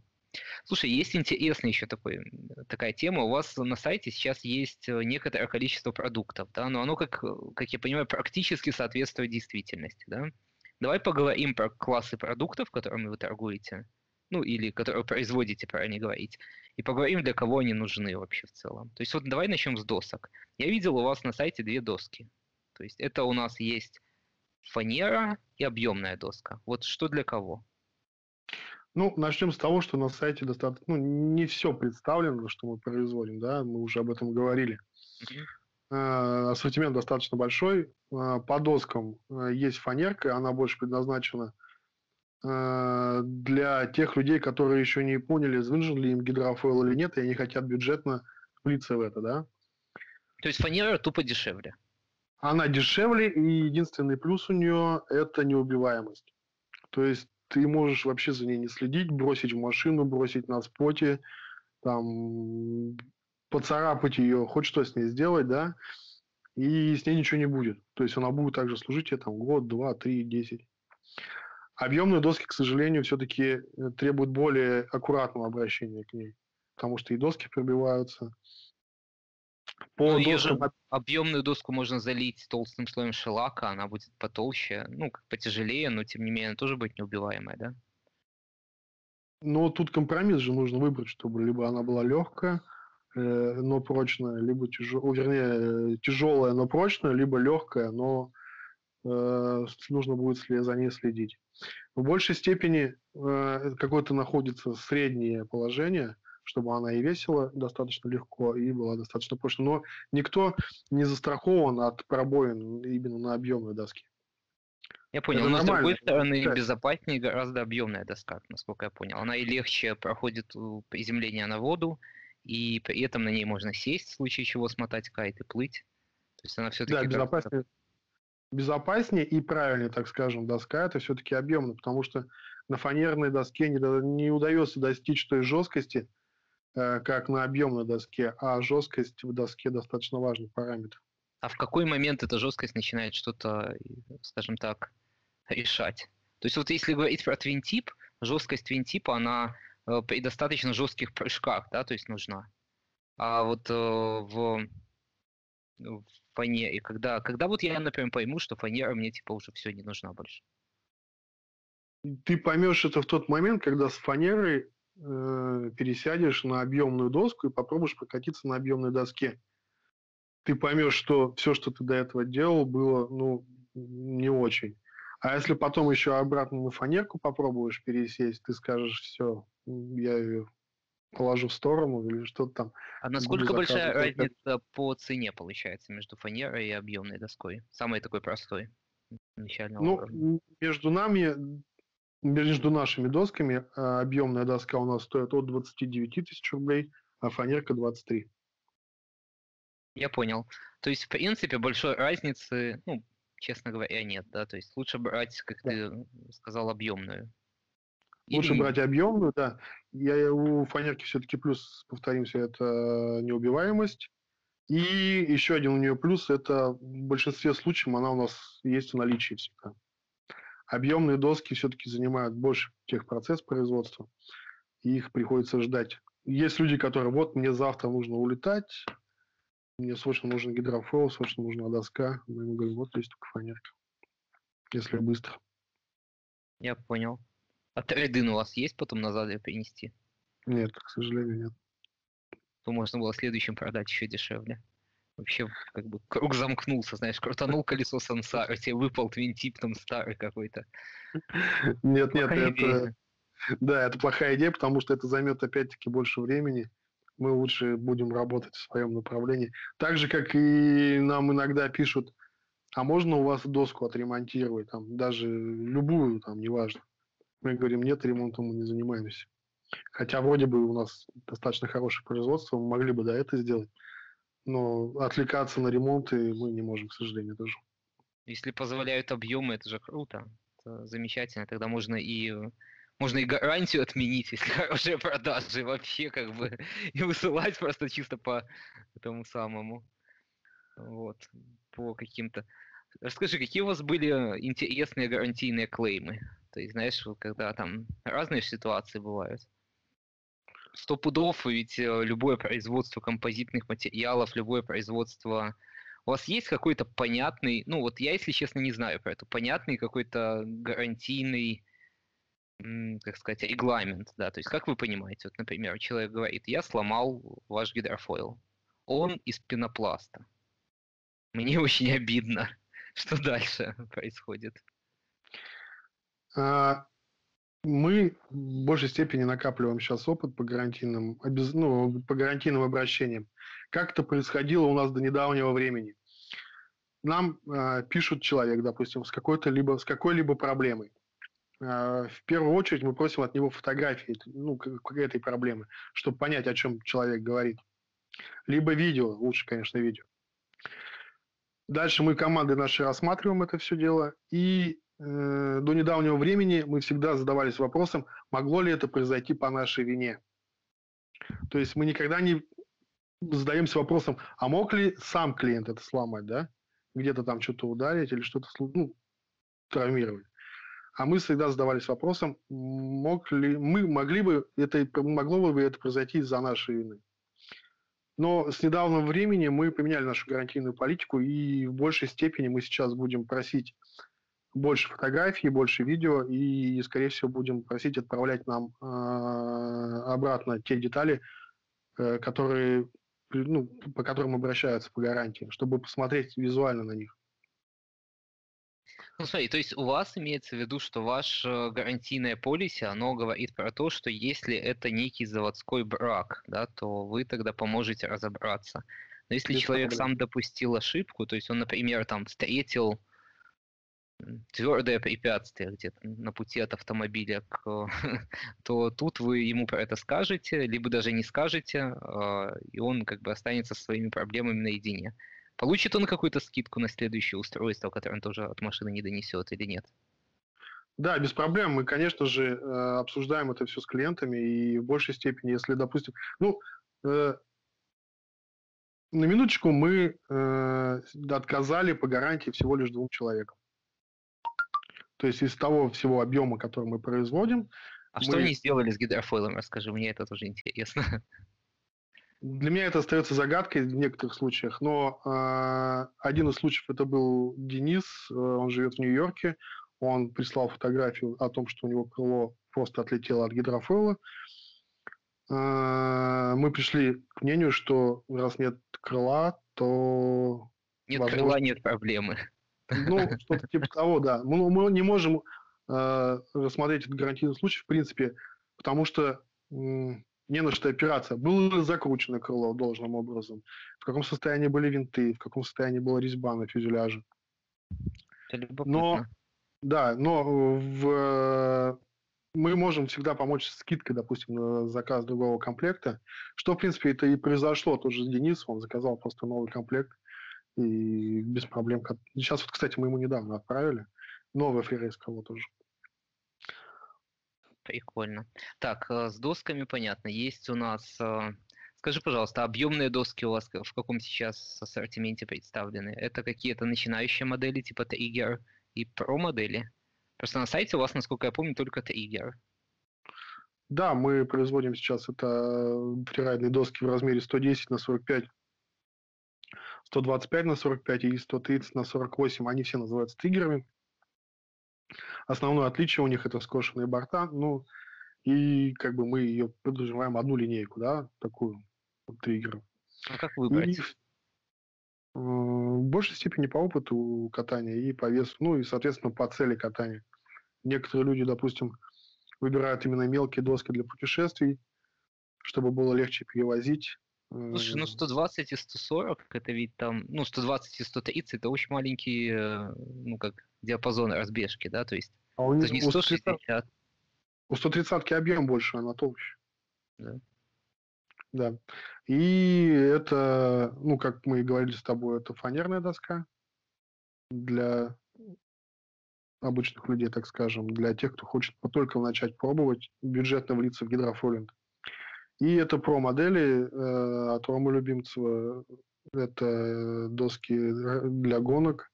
Слушай, есть интересная еще такой, такая тема. У вас на сайте сейчас есть э, некоторое количество продуктов, да, но оно, как, как я понимаю, практически соответствует действительности, да? Давай поговорим про классы продуктов, которыми вы торгуете, ну или которые производите, правильно говорить, и поговорим, для кого они нужны вообще в целом. То есть вот давай начнем с досок. Я видел у вас на сайте две доски. То есть это у нас есть фанера и объемная доска. Вот что для кого? Ну, начнем с того, что на сайте достаточно, ну, не все представлено, что мы производим, да, мы уже об этом говорили. Mm-hmm. Ассортимент достаточно большой. А, по доскам а, есть фанерка, она больше предназначена для тех людей, которые еще не поняли, нужен ли им гидрофойл или нет, и они хотят бюджетно влиться в это, да. То есть фанера тупо дешевле? Она дешевле, и единственный плюс у нее – это неубиваемость. То есть ты можешь вообще за ней не следить, бросить в машину, бросить на споте, там, поцарапать ее, хоть что с ней сделать, да, и с ней ничего не будет. То есть она будет также служить тебе там год, два, три, десять. Объемные доски, к сожалению, все-таки э, требуют более аккуратного обращения к ней, потому что и доски пробиваются, по ну, доскам... Же объемную доску можно залить толстым слоем шелака, она будет потолще, ну, как потяжелее, но тем не менее она тоже будет неубиваемая, да? Но тут компромисс же нужно выбрать, чтобы либо она была легкая, но прочная, либо тяжелая, вернее, тяжелая, но прочная, либо легкая, но э, нужно будет за ней следить. В большей степени э, какое-то находится среднее положение – чтобы она и весила достаточно легко, и была достаточно прочная. Но никто не застрахован от пробоин именно на объемной доске. Я понял, Это но с другой стороны да. безопаснее гораздо объемная доска, насколько я понял. Она и легче проходит приземление на воду, и при этом на ней можно сесть, в случае чего смотать кайт и плыть. То есть она все-таки... Да, безопаснее, безопаснее и правильнее, так скажем, доска, это все-таки объемно, потому что на фанерной доске не, не удается достичь той жесткости, Э, как на объемной доске, а жесткость в доске достаточно важный параметр. А в какой момент эта жесткость начинает что-то, скажем так, решать? То есть вот если говорить про твинтип, жесткость твинтипа, она э, при достаточно жестких прыжках, да, то есть нужна. А вот э, в, в фанере, когда, когда вот я, например, пойму, что фанера мне типа уже все не нужна больше? Ты поймешь это в тот момент, когда с фанерой э, пересядешь на объемную доску и попробуешь прокатиться на объемной доске. Ты поймешь, что все, что ты до этого делал, было ну, не очень. А если потом еще обратно на фанерку попробуешь пересесть, ты скажешь, все, я ее положу в сторону или что-то там. А насколько большая разница по цене получается между фанерой и объемной доской? Самый такой простой. Ну, уровня. между нами между нашими досками а, объемная доска у нас стоит от 29 тысяч рублей, а фанерка 23. Я понял. То есть, в принципе, большой разницы, ну, честно говоря, нет, да? То есть лучше брать, как да. ты сказал, объемную. Лучше Или... брать объемную, да. Я, у фанерки все-таки плюс, повторимся, это неубиваемость. И еще один у нее плюс, это в большинстве случаев она у нас есть в наличии всегда объемные доски все-таки занимают больше техпроцесс производства, и их приходится ждать. Есть люди, которые, вот, мне завтра нужно улетать, мне срочно нужен гидрофойл, срочно нужна доска. Мы ему говорим, вот есть только фанерка, если быстро. Я понял. А трейдин у вас есть потом назад ее перенести? Нет, к сожалению, нет. То можно было следующим продать еще дешевле вообще как бы круг замкнулся, знаешь, крутанул колесо сансары, тебе выпал твинтип там старый какой-то. Нет, нет, это... Да, это плохая идея, потому что это займет опять-таки больше времени. Мы лучше будем работать в своем направлении. Так же, как и нам иногда пишут, а можно у вас доску отремонтировать, там, даже любую, там, неважно. Мы говорим, нет, ремонтом мы не занимаемся. Хотя вроде бы у нас достаточно хорошее производство, мы могли бы, да, это сделать но отвлекаться на ремонты мы не можем, к сожалению, даже. Если позволяют объемы, это же круто. Это замечательно. Тогда можно и можно и гарантию отменить, если хорошие продажи вообще как бы и высылать просто чисто по этому самому. Вот, по каким-то. Расскажи, какие у вас были интересные гарантийные клеймы? То есть, знаешь, когда там разные ситуации бывают сто пудов, ведь э, любое производство композитных материалов, любое производство... У вас есть какой-то понятный, ну вот я, если честно, не знаю про это, понятный какой-то гарантийный, как сказать, регламент, да, то есть как вы понимаете, вот, например, человек говорит, я сломал ваш гидрофойл, он из пенопласта. Мне очень обидно. Что дальше происходит? А, мы в большей степени накапливаем сейчас опыт по гарантийным, ну, по гарантийным обращениям. Как это происходило у нас до недавнего времени? Нам э, пишут человек, допустим, с какой-то либо с какой-либо проблемой. Э, в первую очередь мы просим от него фотографии ну, к, этой проблемы, чтобы понять, о чем человек говорит. Либо видео, лучше, конечно, видео. Дальше мы командой нашей рассматриваем это все дело и Э, до недавнего времени мы всегда задавались вопросом, могло ли это произойти по нашей вине. То есть мы никогда не задаемся вопросом, а мог ли сам клиент это сломать, да? Где-то там что-то ударить или что-то ну, травмировать. А мы всегда задавались вопросом, мог ли, мы могли бы это, могло бы это произойти из-за нашей вины. Но с недавнего времени мы поменяли нашу гарантийную политику, и в большей степени мы сейчас будем просить больше фотографий, больше видео, и, скорее всего, будем просить отправлять нам э, обратно те детали, э, которые, ну, по которым обращаются по гарантии, чтобы посмотреть визуально на них. Ну, смотри, то есть у вас имеется в виду, что ваше гарантийное полисе, оно говорит про то, что если это некий заводской брак, да, то вы тогда поможете разобраться. Но если Без человек проблем. сам допустил ошибку, то есть он, например, там встретил твердое препятствие где-то на пути от автомобиля, к, то тут вы ему про это скажете, либо даже не скажете, а, и он как бы останется со своими проблемами наедине. Получит он какую-то скидку на следующее устройство, которое он тоже от машины не донесет или нет? Да, без проблем. Мы, конечно же, э, обсуждаем это все с клиентами, и в большей степени, если, допустим, ну, э, на минуточку мы э, отказали по гарантии всего лишь двум человекам. То есть из того всего объема, который мы производим. А мы... что они сделали с гидрофойлом? Расскажи, мне это тоже интересно. Для меня это остается загадкой в некоторых случаях, но э, один из случаев это был Денис, э, он живет в Нью-Йорке, он прислал фотографию о том, что у него крыло просто отлетело от гидрофойла. Э, мы пришли к мнению, что раз нет крыла, то... Нет возможно... крыла, нет проблемы. Ну, что-то типа того, да. Мы, мы не можем э, рассмотреть этот гарантийный случай, в принципе, потому что э, не на что опираться. Было закручено крыло должным образом. В каком состоянии были винты, в каком состоянии была резьба на фюзеляже. Но, да, но в, мы можем всегда помочь скидкой, допустим, на заказ другого комплекта, что, в принципе, это и произошло. Тоже с Денисом, он заказал просто новый комплект и без проблем. Сейчас вот, кстати, мы ему недавно отправили. Новый флерейс кого тоже. Прикольно. Так, э, с досками понятно. Есть у нас... Э, скажи, пожалуйста, объемные доски у вас в каком сейчас ассортименте представлены? Это какие-то начинающие модели типа Trigger и Pro модели? Просто на сайте у вас, насколько я помню, только Trigger. Да, мы производим сейчас это фрирайдные доски в размере 110 на 45 125 на 45 и 130 на 48, они все называются триггерами. Основное отличие у них это скошенные борта, ну, и как бы мы ее подразумеваем одну линейку, да, такую вот, триггеров. А как выбрать? И, э, в большей степени по опыту катания и по весу, ну и, соответственно, по цели катания. Некоторые люди, допустим, выбирают именно мелкие доски для путешествий, чтобы было легче перевозить. Слушай, ну 120 и 140, это ведь там, ну 120 и 130, это очень маленький, э, ну как, диапазон разбежки, да, то есть а у это не 160. У 130 объем больше, она толще. Да. Да. И это, ну, как мы и говорили с тобой, это фанерная доска для обычных людей, так скажем, для тех, кто хочет только начать пробовать бюджетно влиться в гидрофолинг. И это про модели э, от Ромы Любимцева. Это доски для гонок.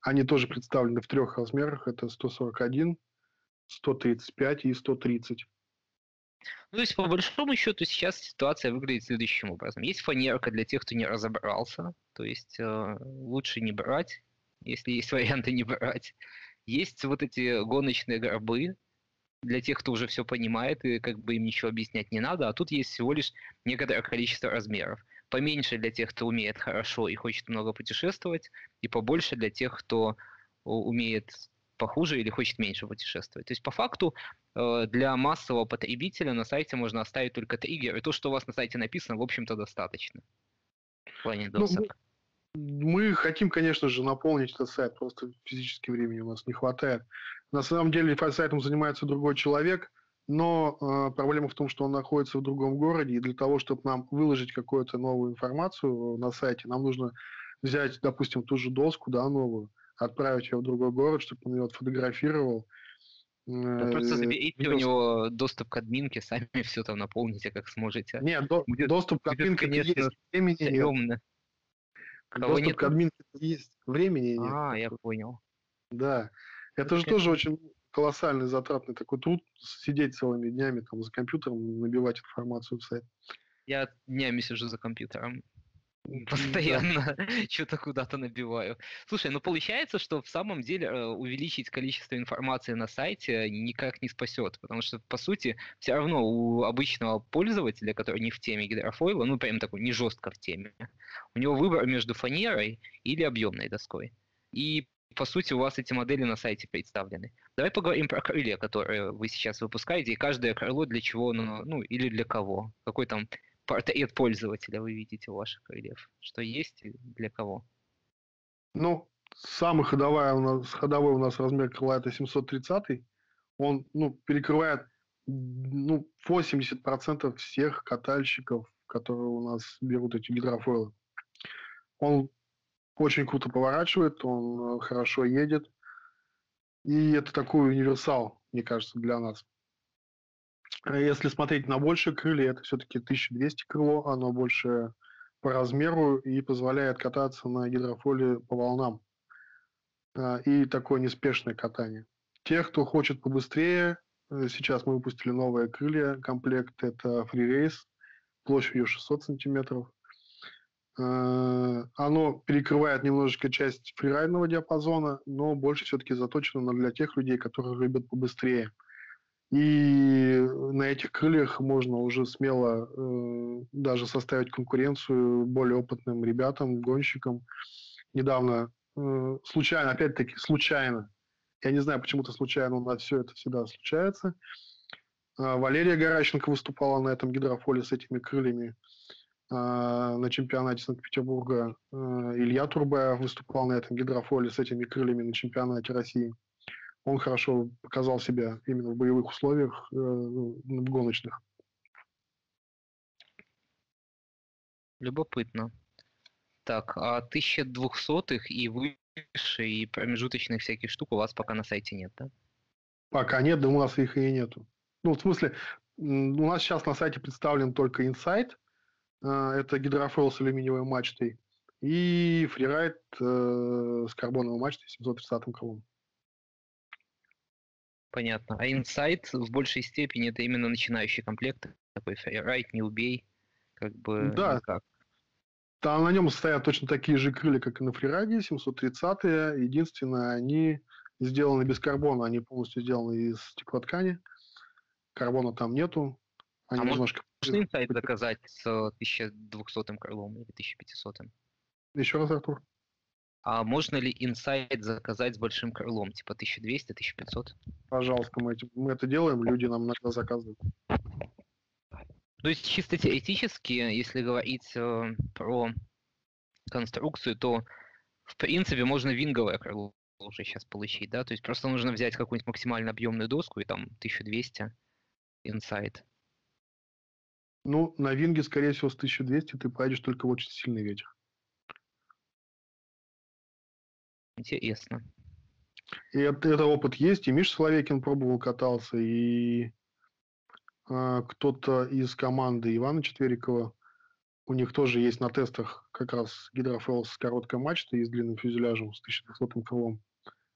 Они тоже представлены в трех размерах. Это 141, 135 и 130. Ну, то есть, по большому счету, сейчас ситуация выглядит следующим образом. Есть фанерка для тех, кто не разобрался, то есть э, лучше не брать, если есть варианты не брать. Есть вот эти гоночные гробы, для тех, кто уже все понимает, и как бы им ничего объяснять не надо, а тут есть всего лишь некоторое количество размеров. Поменьше для тех, кто умеет хорошо и хочет много путешествовать, и побольше для тех, кто умеет похуже или хочет меньше путешествовать. То есть по факту э, для массового потребителя на сайте можно оставить только триггер, и то, что у вас на сайте написано, в общем-то, достаточно. В плане ну. Мы хотим, конечно же, наполнить этот сайт, просто физически времени у нас не хватает. На самом деле сайтом занимается другой человек, но э, проблема в том, что он находится в другом городе, и для того, чтобы нам выложить какую-то новую информацию на сайте, нам нужно взять, допустим, ту же доску, да, новую, отправить ее в другой город, чтобы он ее отфотографировал. Просто заберите у него доступ к админке, сами все там наполните, как сможете. Нет, до, будет, доступ к админке конечно, есть, времени нет. Кого доступ нет? к админке есть, времени нет. А, я понял. Да. Это же тоже очень колоссальный затратный такой труд, сидеть целыми днями там за компьютером, набивать информацию в сайт. Я днями сижу за компьютером. Постоянно что-то куда-то набиваю. Слушай, ну получается, что в самом деле э, увеличить количество информации на сайте никак не спасет, потому что, по сути, все равно у обычного пользователя, который не в теме гидрофойла, ну прям такой не жестко в теме, у него выбор между фанерой или объемной доской. И по сути, у вас эти модели на сайте представлены. Давай поговорим про крылья, которые вы сейчас выпускаете, и каждое крыло для чего, ну, ну или для кого. Какой там портрет пользователя вы видите у ваших крыльев? Что есть и для кого? Ну, самый ходовой у нас, ходовой у нас размер крыла это 730. Он ну, перекрывает ну, 80% всех катальщиков, которые у нас берут эти гидрофойлы. Он очень круто поворачивает, он э, хорошо едет. И это такой универсал, мне кажется, для нас. А если смотреть на большие крылья, это все-таки 1200 крыло, оно больше по размеру и позволяет кататься на гидрофоле по волнам. А, и такое неспешное катание. Те, кто хочет побыстрее, э, сейчас мы выпустили новые крылья, комплект это Free Race, площадью 600 сантиметров. А, оно перекрывает немножечко часть фрирайдного диапазона, но больше все-таки заточено для тех людей, которые любят побыстрее. И на этих крыльях можно уже смело э, даже составить конкуренцию более опытным ребятам, гонщикам. Недавно, э, случайно, опять-таки, случайно, я не знаю, почему-то случайно нас все это всегда случается. Э, Валерия Горащенко выступала на этом гидрофоле с этими крыльями. А, на чемпионате Санкт-Петербурга э, Илья Турбаев выступал на этом гидрофоле с этими крыльями на чемпионате России. Он хорошо показал себя именно в боевых условиях э, ну, гоночных. Любопытно. Так, а 1200-х и выше, и промежуточных всяких штук у вас пока на сайте нет, да? Пока нет, да у нас их и нету. Ну, в смысле, у нас сейчас на сайте представлен только Insight – а, это гидрофойл с алюминиевой мачтой, и фрирайд э, с карбоновой мачтой 730 крылом. Понятно. А инсайт в большей степени это именно начинающий комплект, такой фрирайд, не убей, как бы да. Никак. Там на нем стоят точно такие же крылья, как и на фрирайде, 730-е. Единственное, они сделаны без карбона, они полностью сделаны из стеклоткани. Карбона там нету. Они а немножко можно инсайт доказать с 1200 крылом или 1500? Еще раз, Артур. А можно ли инсайт заказать с большим крылом, типа 1200-1500? Пожалуйста, мы, мы это делаем, люди нам иногда заказывают. То есть чисто теоретически, если говорить э, про конструкцию, то в принципе можно винговое крыло уже сейчас получить, да? То есть просто нужно взять какую-нибудь максимально объемную доску и там 1200 инсайт. Ну, на винге, скорее всего, с 1200 ты поедешь только в очень сильный ветер. Интересно. И это, это опыт есть, и Миша Соловейкин пробовал катался, и э, кто-то из команды Ивана Четверикова, у них тоже есть на тестах как раз гидрофел с короткой мачтой и с длинным фюзеляжем, с 1200 крылом.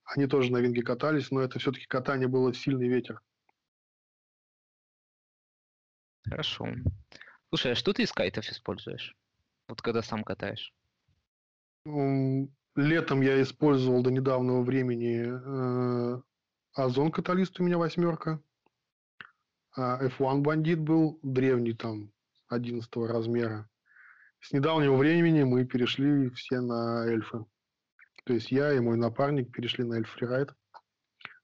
Они тоже на винге катались, но это все-таки катание было в сильный ветер. Хорошо. Слушай, а что ты из кайтов используешь? Вот когда сам катаешь? Летом я использовал до недавнего времени э, Озон каталист у меня восьмерка. А F1 бандит был древний там 11 размера. С недавнего времени мы перешли все на эльфы. То есть я и мой напарник перешли на эльф фрирайд.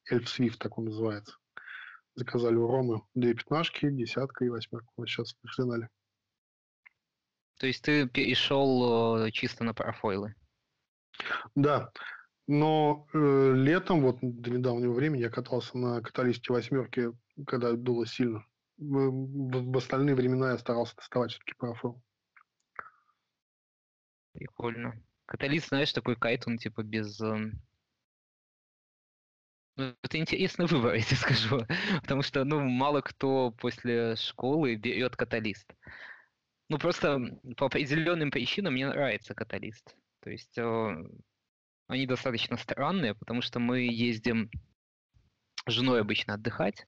Эльф Свифт, так он называется. Заказали у Ромы две пятнашки, десятка и восьмерка. Вот сейчас в финале. То есть ты перешел э, чисто на парафойлы? Да. Но э, летом, вот до недавнего времени, я катался на каталисте восьмерки, когда дуло сильно. В, в, в остальные времена я старался доставать все-таки парафойл. Прикольно. Каталист, знаешь, такой кайт, он типа без... Эм, ну, это интересный выбор, я тебе скажу. Потому что, ну, мало кто после школы берет каталист. Ну, просто по определенным причинам мне нравится каталист. То есть э, они достаточно странные, потому что мы ездим с женой обычно отдыхать.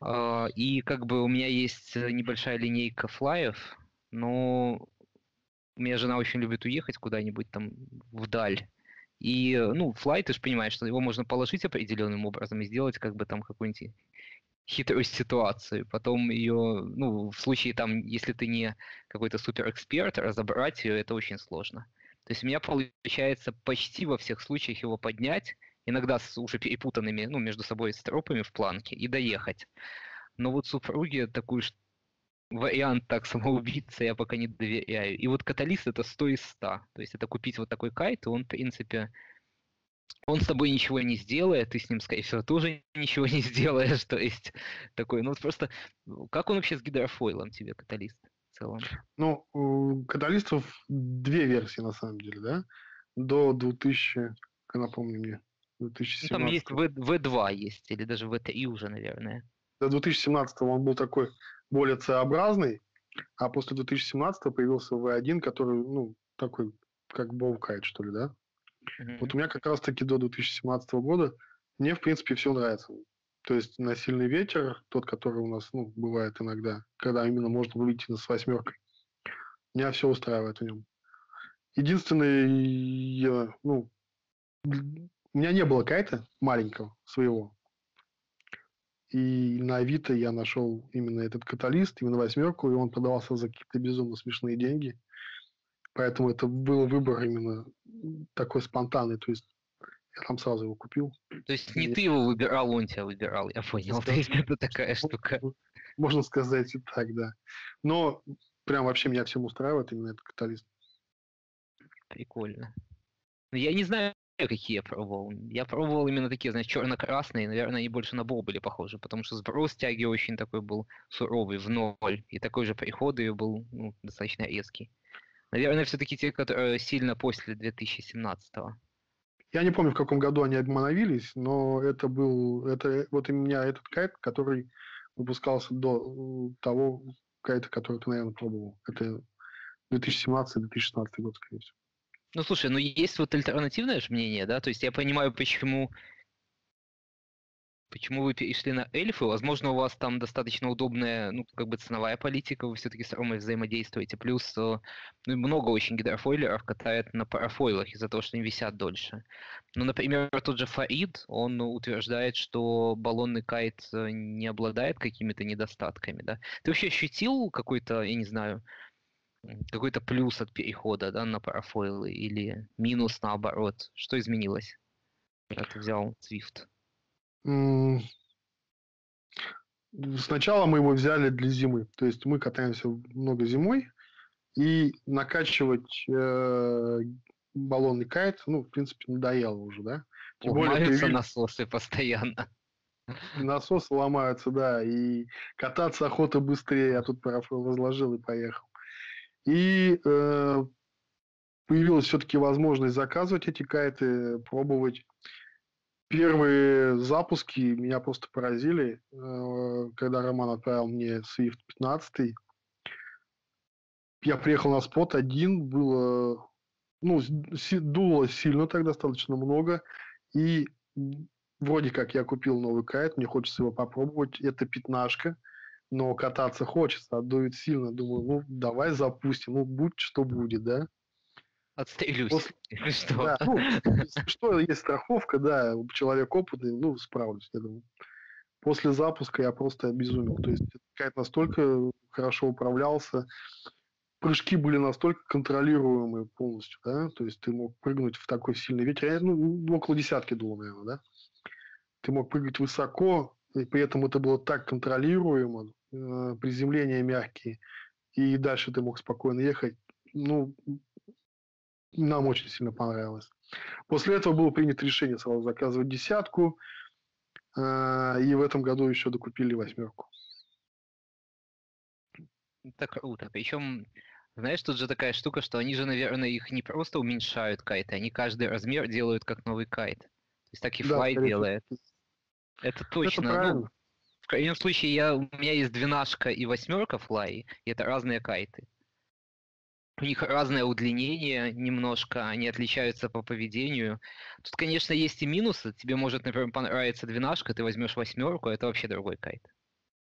Э, и как бы у меня есть небольшая линейка флаев, но у меня жена очень любит уехать куда-нибудь там вдаль. И, ну, флай, ты же понимаешь, что его можно положить определенным образом и сделать как бы там какую-нибудь хитрую ситуацию. Потом ее, ну, в случае там, если ты не какой-то суперэксперт, разобрать ее это очень сложно. То есть у меня получается почти во всех случаях его поднять, иногда с уже перепутанными, ну, между собой стропами в планке и доехать. Но вот супруге такую вариант так самоубийца я пока не доверяю. И вот каталист это 100 из 100. То есть это купить вот такой кайт, и он, в принципе, он с тобой ничего не сделает, ты с ним, скорее всего, тоже ничего не сделаешь. То есть такой, ну просто, как он вообще с гидрофойлом тебе, каталист? Целом? Ну, у каталистов две версии, на самом деле, да? До 2000, напомню мне, 2017. Ну, там есть v, V2 есть, или даже V3 уже, наверное. До 2017 он был такой более C-образный, а после 2017 появился V1, который, ну, такой, как Бовкайт, что ли, да? Mm-hmm. Вот у меня как раз-таки до 2017 года мне, в принципе, все нравится. То есть на сильный ветер, тот, который у нас ну, бывает иногда, когда именно можно выйти с восьмеркой, меня все устраивает в нем. Единственное, я, ну, у меня не было кайта маленького своего, и на Авито я нашел именно этот каталист, именно восьмерку, и он продавался за какие-то безумно смешные деньги. Поэтому это был выбор именно такой спонтанный. То есть я там сразу его купил. То есть не и... ты его выбирал, он тебя выбирал, я понял. То есть это такая штука. Можно сказать и так, да. Но прям вообще меня всем устраивает именно этот каталист. Прикольно. Ну, я не знаю, какие я пробовал. Я пробовал именно такие, знаешь, черно-красные, наверное, они больше на бол были похожи, потому что сброс тяги очень такой был суровый, в ноль, и такой же приход ее был ну, достаточно резкий. Наверное, все-таки те, которые сильно после 2017-го. Я не помню, в каком году они обмановились, но это был, это вот у меня этот кайт, который выпускался до того кайта, который ты, наверное, пробовал. Это 2017-2016 год, скорее всего. Ну, слушай, ну есть вот альтернативное же мнение, да? То есть я понимаю, почему Почему вы перешли на эльфы? Возможно, у вас там достаточно удобная, ну, как бы ценовая политика, вы все-таки с Ромой взаимодействуете. Плюс ну, много очень гидрофойлеров катает на парафойлах из-за того, что они висят дольше. Ну, например, тот же Фаид, он утверждает, что баллонный кайт э, не обладает какими-то недостатками, да? Ты вообще ощутил какой-то, я не знаю, какой-то плюс от перехода да, на парафойлы или минус наоборот? Что изменилось, когда ты взял Swift? Сначала мы его взяли для зимы. То есть мы катаемся много зимой, и накачивать э, баллонный кайт, ну, в принципе, надоело уже, да? Тем Ломаются более, насосы постоянно. Насосы ломаются, да, и кататься охота быстрее. Я тут парафон возложил и поехал. И э, появилась все-таки возможность заказывать эти кайты, пробовать. Первые запуски меня просто поразили, э, когда Роман отправил мне Swift 15. Я приехал на спот один, было, ну, дуло сильно так достаточно много, и вроде как я купил новый кайт, мне хочется его попробовать, это пятнашка – но кататься хочется, а сильно. Думаю, ну, давай запустим, ну, будь что будет, да? Отстрелюсь. После... Что? Да, ну, что есть страховка, да, человек опытный, ну, справлюсь, я думаю. После запуска я просто обезумел. То есть кайт настолько хорошо управлялся, прыжки были настолько контролируемые полностью, да, то есть ты мог прыгнуть в такой сильный ветер, ну, около десятки дул, наверное, да, ты мог прыгать высоко, и при этом это было так контролируемо, э, приземления мягкие, и дальше ты мог спокойно ехать. Ну, нам очень сильно понравилось. После этого было принято решение сразу заказывать десятку, э, и в этом году еще докупили восьмерку. Это круто. Причем, знаешь, тут же такая штука, что они же, наверное, их не просто уменьшают кайты, они каждый размер делают как новый кайт. То есть так и да, Fly делает. Это точно. Это ну, в крайнем случае, я, у меня есть двенашка и восьмерка Fly, и это разные кайты. У них разное удлинение немножко, они отличаются по поведению. Тут, конечно, есть и минусы. Тебе может, например, понравиться двенашка, ты возьмешь восьмерку, это вообще другой кайт.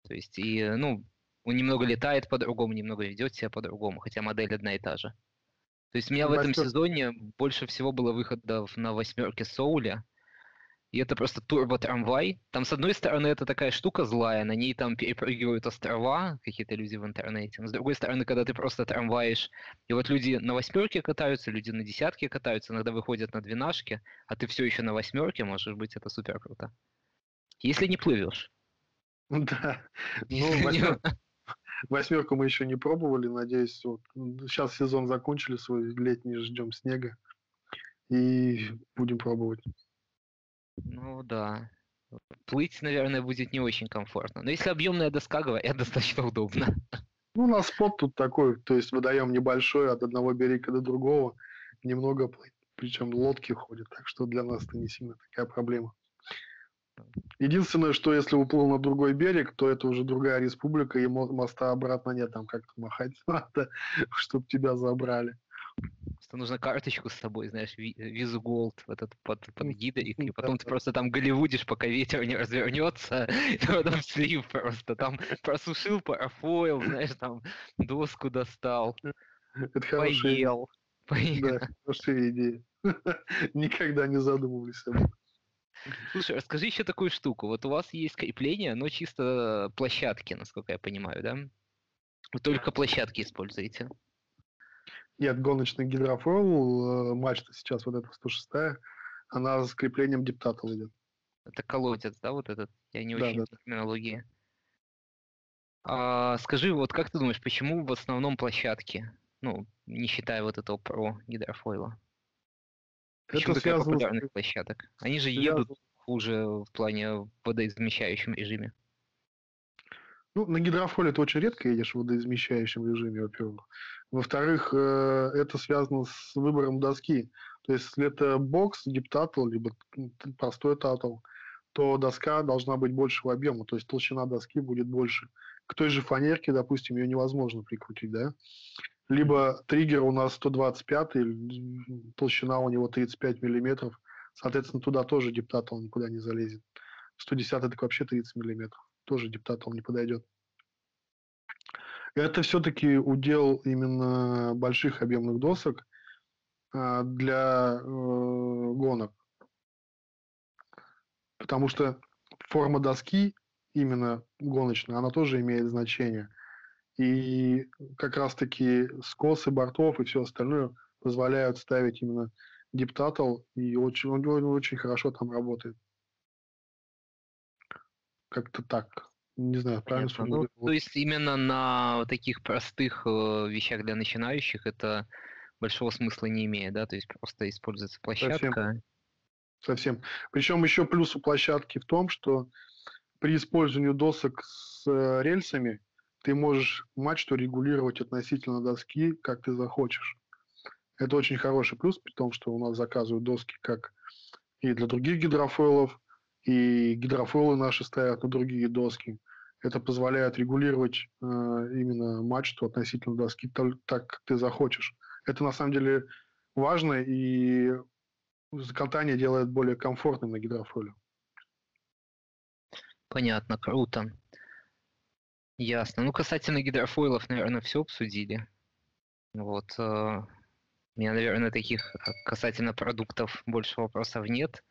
То есть, и, ну, он немного летает по-другому, немного ведет себя по-другому, хотя модель одна и та же. То есть у меня в этом сезоне больше всего было выходов на восьмерке Соуля, и это просто турбо-трамвай. Там, с одной стороны, это такая штука злая, на ней там перепрыгивают острова, какие-то люди в интернете. Но с другой стороны, когда ты просто трамваешь, и вот люди на восьмерке катаются, люди на десятке катаются, иногда выходят на двенашке, а ты все еще на восьмерке, может быть, это супер круто. Если не плывешь. Да. Ну, восьмерку мы еще не пробовали, надеюсь, вот сейчас сезон закончили свой летний, ждем снега и будем пробовать. Ну да. Плыть, наверное, будет не очень комфортно. Но если объемная доска, говорят, достаточно удобно. Ну, у нас спот тут такой, то есть водоем небольшой, от одного берега до другого, немного плыть. Причем лодки ходят, так что для нас это не сильно такая проблема. Единственное, что если уплыл на другой берег, то это уже другая республика, и моста обратно нет, там как-то махать надо, чтобы тебя забрали что нужно карточку с собой, знаешь, визу голд, вот этот под, под гида, и, и потом ты просто там голливудишь, пока ветер не развернется, и потом слив просто, там просушил парафойл, знаешь, там доску достал, Это поел. поел. Да, хорошая идея. Никогда не задумывались об этом. Слушай, расскажи еще такую штуку. Вот у вас есть крепление, но чисто площадки, насколько я понимаю, да? Вы только площадки используете. Нет, гоночный гидрофойл, э, мачта сейчас вот эта 106 она с креплением диптатл идет. Это колодец, да, вот этот? Я не да, очень да. терминологии. А, скажи, вот как ты думаешь, почему в основном площадки, ну, не считая вот этого про гидрофойла? Почему Это связано популярных с... площадок? Они же связано... едут хуже в плане водоизмещающем режиме. Ну, на гидрофоле ты очень редко едешь в водоизмещающем режиме, во-первых. Во-вторых, э, это связано с выбором доски. То есть, если это бокс, диптатл, либо простой татл, то доска должна быть большего объема, то есть толщина доски будет больше. К той же фанерке, допустим, ее невозможно прикрутить, да? Либо триггер у нас 125, толщина у него 35 миллиметров, соответственно, туда тоже диптатл никуда не залезет. 110 так вообще 30 миллиметров, тоже диптатл не подойдет. Это все-таки удел именно больших объемных досок а, для э, гонок. Потому что форма доски, именно гоночная, она тоже имеет значение. И как раз-таки скосы бортов и все остальное позволяют ставить именно диптатл, и очень, он очень хорошо там работает. Как-то так. Не знаю, правильно Понятно. Ну, то есть именно на таких простых э, вещах для начинающих это большого смысла не имеет, да? То есть просто используется площадка. Совсем. Совсем. Причем еще плюс у площадки в том, что при использовании досок с э, рельсами ты можешь мачту регулировать относительно доски, как ты захочешь. Это очень хороший плюс, при том, что у нас заказывают доски как и для других гидрофойлов, и гидрофойлы наши стоят на другие доски. Это позволяет регулировать э, именно мачту относительно доски так, как ты захочешь. Это на самом деле важно, и катание делает более комфортным на гидрофойле. Понятно, круто. Ясно. Ну, касательно гидрофойлов, наверное, все обсудили. Вот. Э, у меня, наверное, таких э, касательно продуктов больше вопросов нет.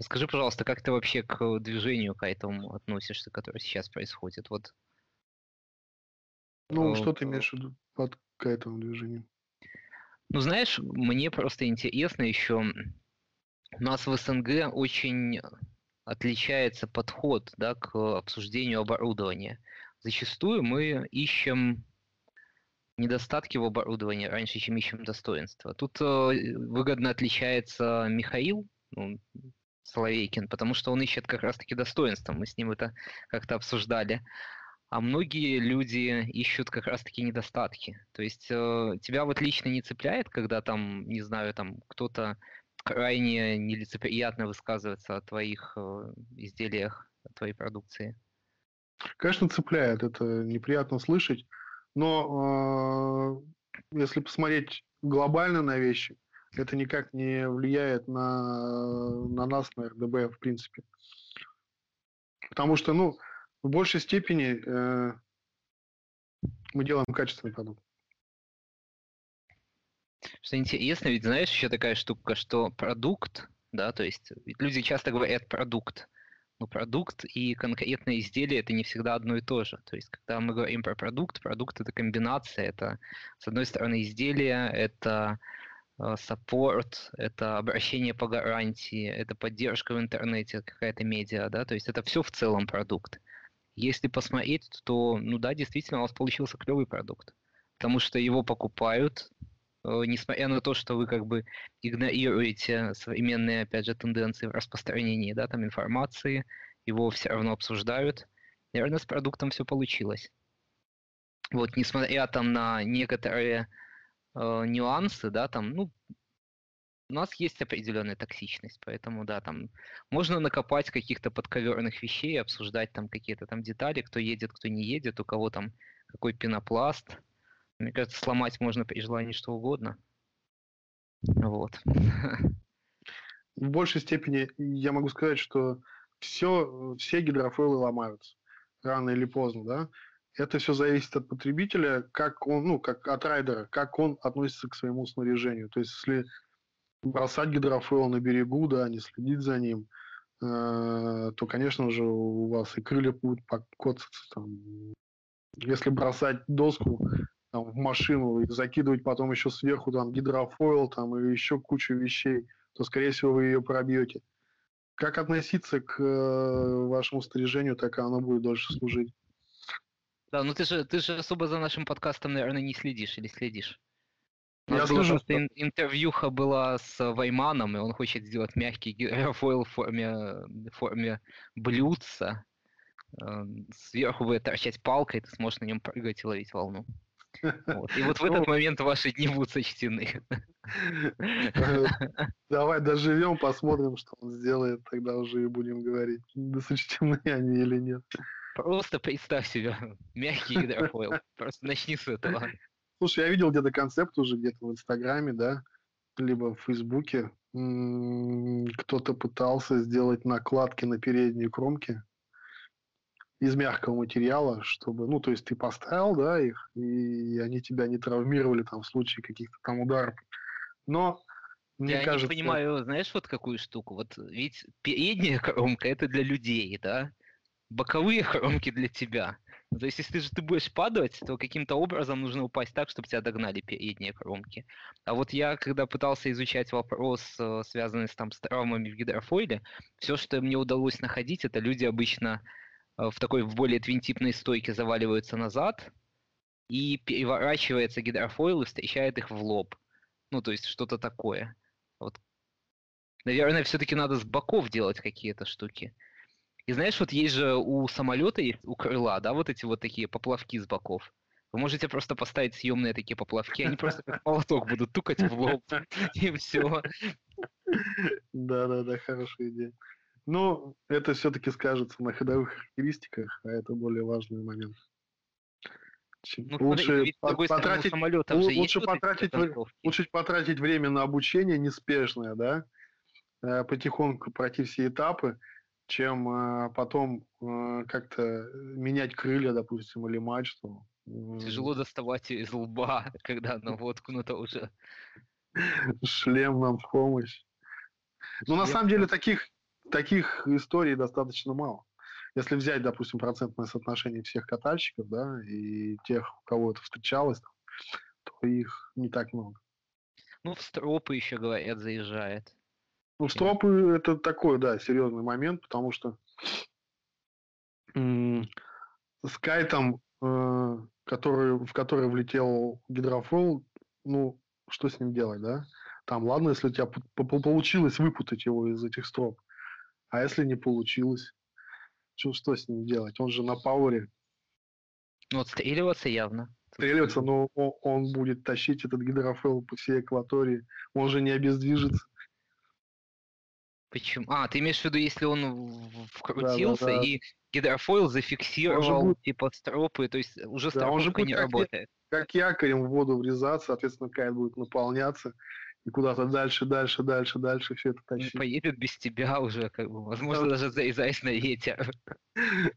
Скажи, пожалуйста, как ты вообще к движению к этому относишься, которое сейчас происходит? Вот. Ну, э, что ты имеешь в виду под к этому движению? Ну, знаешь, мне просто интересно еще, у нас в СНГ очень отличается подход да, к обсуждению оборудования. Зачастую мы ищем недостатки в оборудовании раньше, чем ищем достоинства. Тут э, выгодно отличается Михаил ну, Соловейкин, потому что он ищет как раз-таки достоинства. Мы с ним это как-то обсуждали. А многие люди ищут как раз-таки недостатки. То есть э, тебя вот лично не цепляет, когда там, не знаю, там кто-то крайне нелицеприятно высказывается о твоих э, изделиях, о твоей продукции? Конечно, цепляет. Это неприятно слышать. Но э, если посмотреть глобально на вещи, это никак не влияет на, на нас, на РДБ, в принципе. Потому что, ну, в большей степени э, мы делаем качественный продукт. Что интересно, ведь знаешь, еще такая штука, что продукт, да, то есть люди часто говорят продукт, но продукт и конкретное изделие это не всегда одно и то же. То есть, когда мы говорим про продукт, продукт это комбинация, это с одной стороны изделие, это саппорт, э, это обращение по гарантии, это поддержка в интернете, какая-то медиа, да, то есть это все в целом продукт. Если посмотреть, то, ну да, действительно, у вас получился клевый продукт, потому что его покупают, несмотря на то, что вы как бы игнорируете современные, опять же, тенденции в распространении да, там, информации, его все равно обсуждают. Наверное, с продуктом все получилось. Вот, несмотря там на некоторые э, нюансы, да, там, ну, у нас есть определенная токсичность, поэтому, да, там можно накопать каких-то подковерных вещей, обсуждать там какие-то там детали, кто едет, кто не едет, у кого там какой пенопласт, мне кажется, сломать можно при желании что угодно. Вот. В большей степени я могу сказать, что все, все гидрофойлы ломаются рано или поздно, да. Это все зависит от потребителя, как он, ну, как от райдера, как он относится к своему снаряжению. То есть, если бросать гидрофойл на берегу, да, не следить за ним, э, то, конечно же, у вас и крылья будут покоцаться. Там. Если бросать доску там, в машину и закидывать потом еще сверху там гидрофойл там и еще кучу вещей, то, скорее всего, вы ее пробьете. Как относиться к э, вашему снаряжению, так и оно будет дольше служить. Да, ну ты же, ты же особо за нашим подкастом, наверное, не следишь или следишь? У Я слежу. Что... Ин- интервьюха была с Вайманом, и он хочет сделать мягкий гидрофойл в форме, в форме блюдца. Э, сверху будет торчать палкой, ты сможешь на нем прыгать и ловить волну. Вот. И вот в этот момент ваши дни будут сочтены. Давай доживем, посмотрим, что он сделает, тогда уже и будем говорить, сочтены они или нет. Просто представь себе мягкий гидрофойл. Просто начни с этого. Слушай, я видел где-то концепт уже где-то в Инстаграме, да, либо в Фейсбуке. Кто-то пытался сделать накладки на передние кромки из мягкого материала, чтобы, ну, то есть ты поставил, да, их, и они тебя не травмировали там в случае каких-то там ударов. Но мне Я кажется... не понимаю, знаешь, вот какую штуку? Вот ведь передняя кромка это для людей, да? Боковые кромки для тебя. То есть, если же ты будешь падать, то каким-то образом нужно упасть так, чтобы тебя догнали передние кромки. А вот я, когда пытался изучать вопрос, э, связанный с, там, с травмами в гидрофойле, все, что мне удалось находить, это люди обычно в такой в более твинтипной стойке заваливаются назад, и переворачивается гидрофойл и встречает их в лоб. Ну, то есть что-то такое. Вот. Наверное, все-таки надо с боков делать какие-то штуки. И знаешь, вот есть же у самолета, у крыла, да, вот эти вот такие поплавки с боков. Вы можете просто поставить съемные такие поплавки, они просто как молоток будут тукать в лоб, и все. Да-да-да, хорошая идея. Но это все-таки скажется на ходовых характеристиках, а это более важный момент. Ну, лучше смотри, потратить, лучше, потратить, лучше потратить время на обучение неспешное, да, э, потихоньку пройти все этапы, чем э, потом э, как-то менять крылья, допустим, или мачту. Тяжело доставать из лба, когда она воткнута уже. Шлем нам в помощь. Ну, на самом деле, таких, таких историй достаточно мало. Если взять, допустим, процентное соотношение всех катальщиков, да, и тех, у кого это встречалось, то их не так много. Ну, в стропы еще, говорят, заезжает. В Ну, стропы это такой, да, серьезный момент, потому что с кайтом, э, который, в который влетел гидрофол, ну, что с ним делать, да? Там, ладно, если у тебя получилось выпутать его из этих строп, а если не получилось, что, что с ним делать? Он же на пауэре. Ну, отстреливаться явно. Отстреливаться, но он, он будет тащить этот гидрофел по всей экватории. Он же не обездвижится. Почему? А, ты имеешь в виду, если он вкрутился да, да, да. и гидрофойл зафиксировал будет... типа стропы, то есть уже да, он же будет не как работает. Как якорем в воду врезаться, соответственно, кайт будет наполняться и куда-то дальше, дальше, дальше, дальше все это тащить. Он поедет без тебя уже, как бы, возможно, даже заезжаясь на ветер.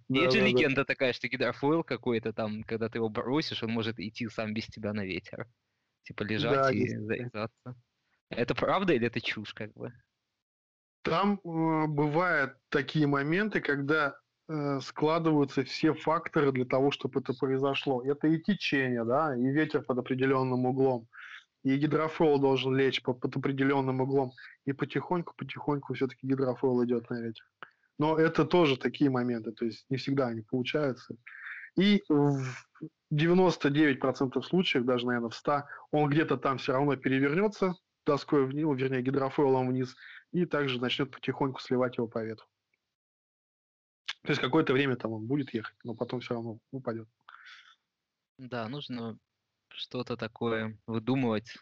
Есть же легенда такая, что гидрофойл какой-то там, когда ты его бросишь, он может идти сам без тебя на ветер. Типа лежать и заезжаться. Это правда или это чушь, как бы? Там э, бывают такие моменты, когда э, складываются все факторы для того, чтобы это произошло. Это и течение, да, и ветер под определенным углом, и гидрофол должен лечь под, под определенным углом, и потихоньку-потихоньку все-таки гидрофол идет на ветер. Но это тоже такие моменты, то есть не всегда они получаются. И в 99% случаев, даже, наверное, в 100, он где-то там все равно перевернется доской вниз, вернее, гидрофойлом вниз, и также начнет потихоньку сливать его по ветру. То есть какое-то время там он будет ехать, но потом все равно упадет. Да, нужно что-то такое выдумывать.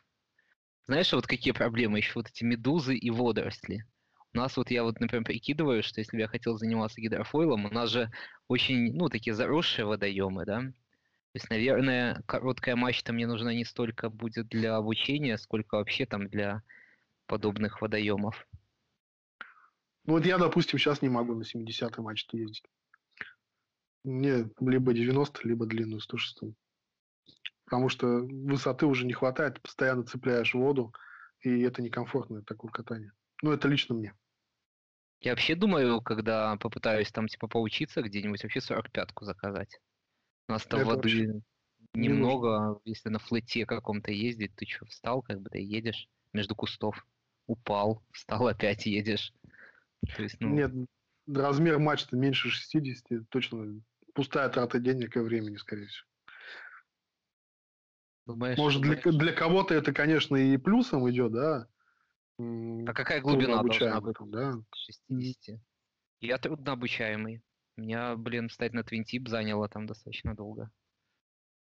Знаешь, вот какие проблемы еще? Вот эти медузы и водоросли. У нас вот я вот, например, прикидываю, что если бы я хотел заниматься гидрофойлом, у нас же очень, ну, такие заросшие водоемы, да? То есть, наверное, короткая мачта мне нужна не столько будет для обучения, сколько вообще там для подобных водоемов. Ну вот я, допустим, сейчас не могу на 70-й мачте ездить. Мне либо 90, либо длинную 106. Потому что высоты уже не хватает, постоянно цепляешь воду, и это некомфортное такое катание. Ну, это лично мне. Я вообще думаю, когда попытаюсь там типа поучиться где-нибудь, вообще 45-ку заказать. У нас там это воды немного, не если на флете каком-то ездить, ты что, встал, как бы ты едешь между кустов, упал, встал, опять едешь. То есть, ну... Нет, размер мачты меньше 60, точно пустая трата денег и времени, скорее всего. Думаешь, Может, для, для кого-то это, конечно, и плюсом идет, да? А какая глубина должна быть? Да? 60. Я трудно обучаемый. Меня, блин, встать на твинтип заняло там достаточно долго.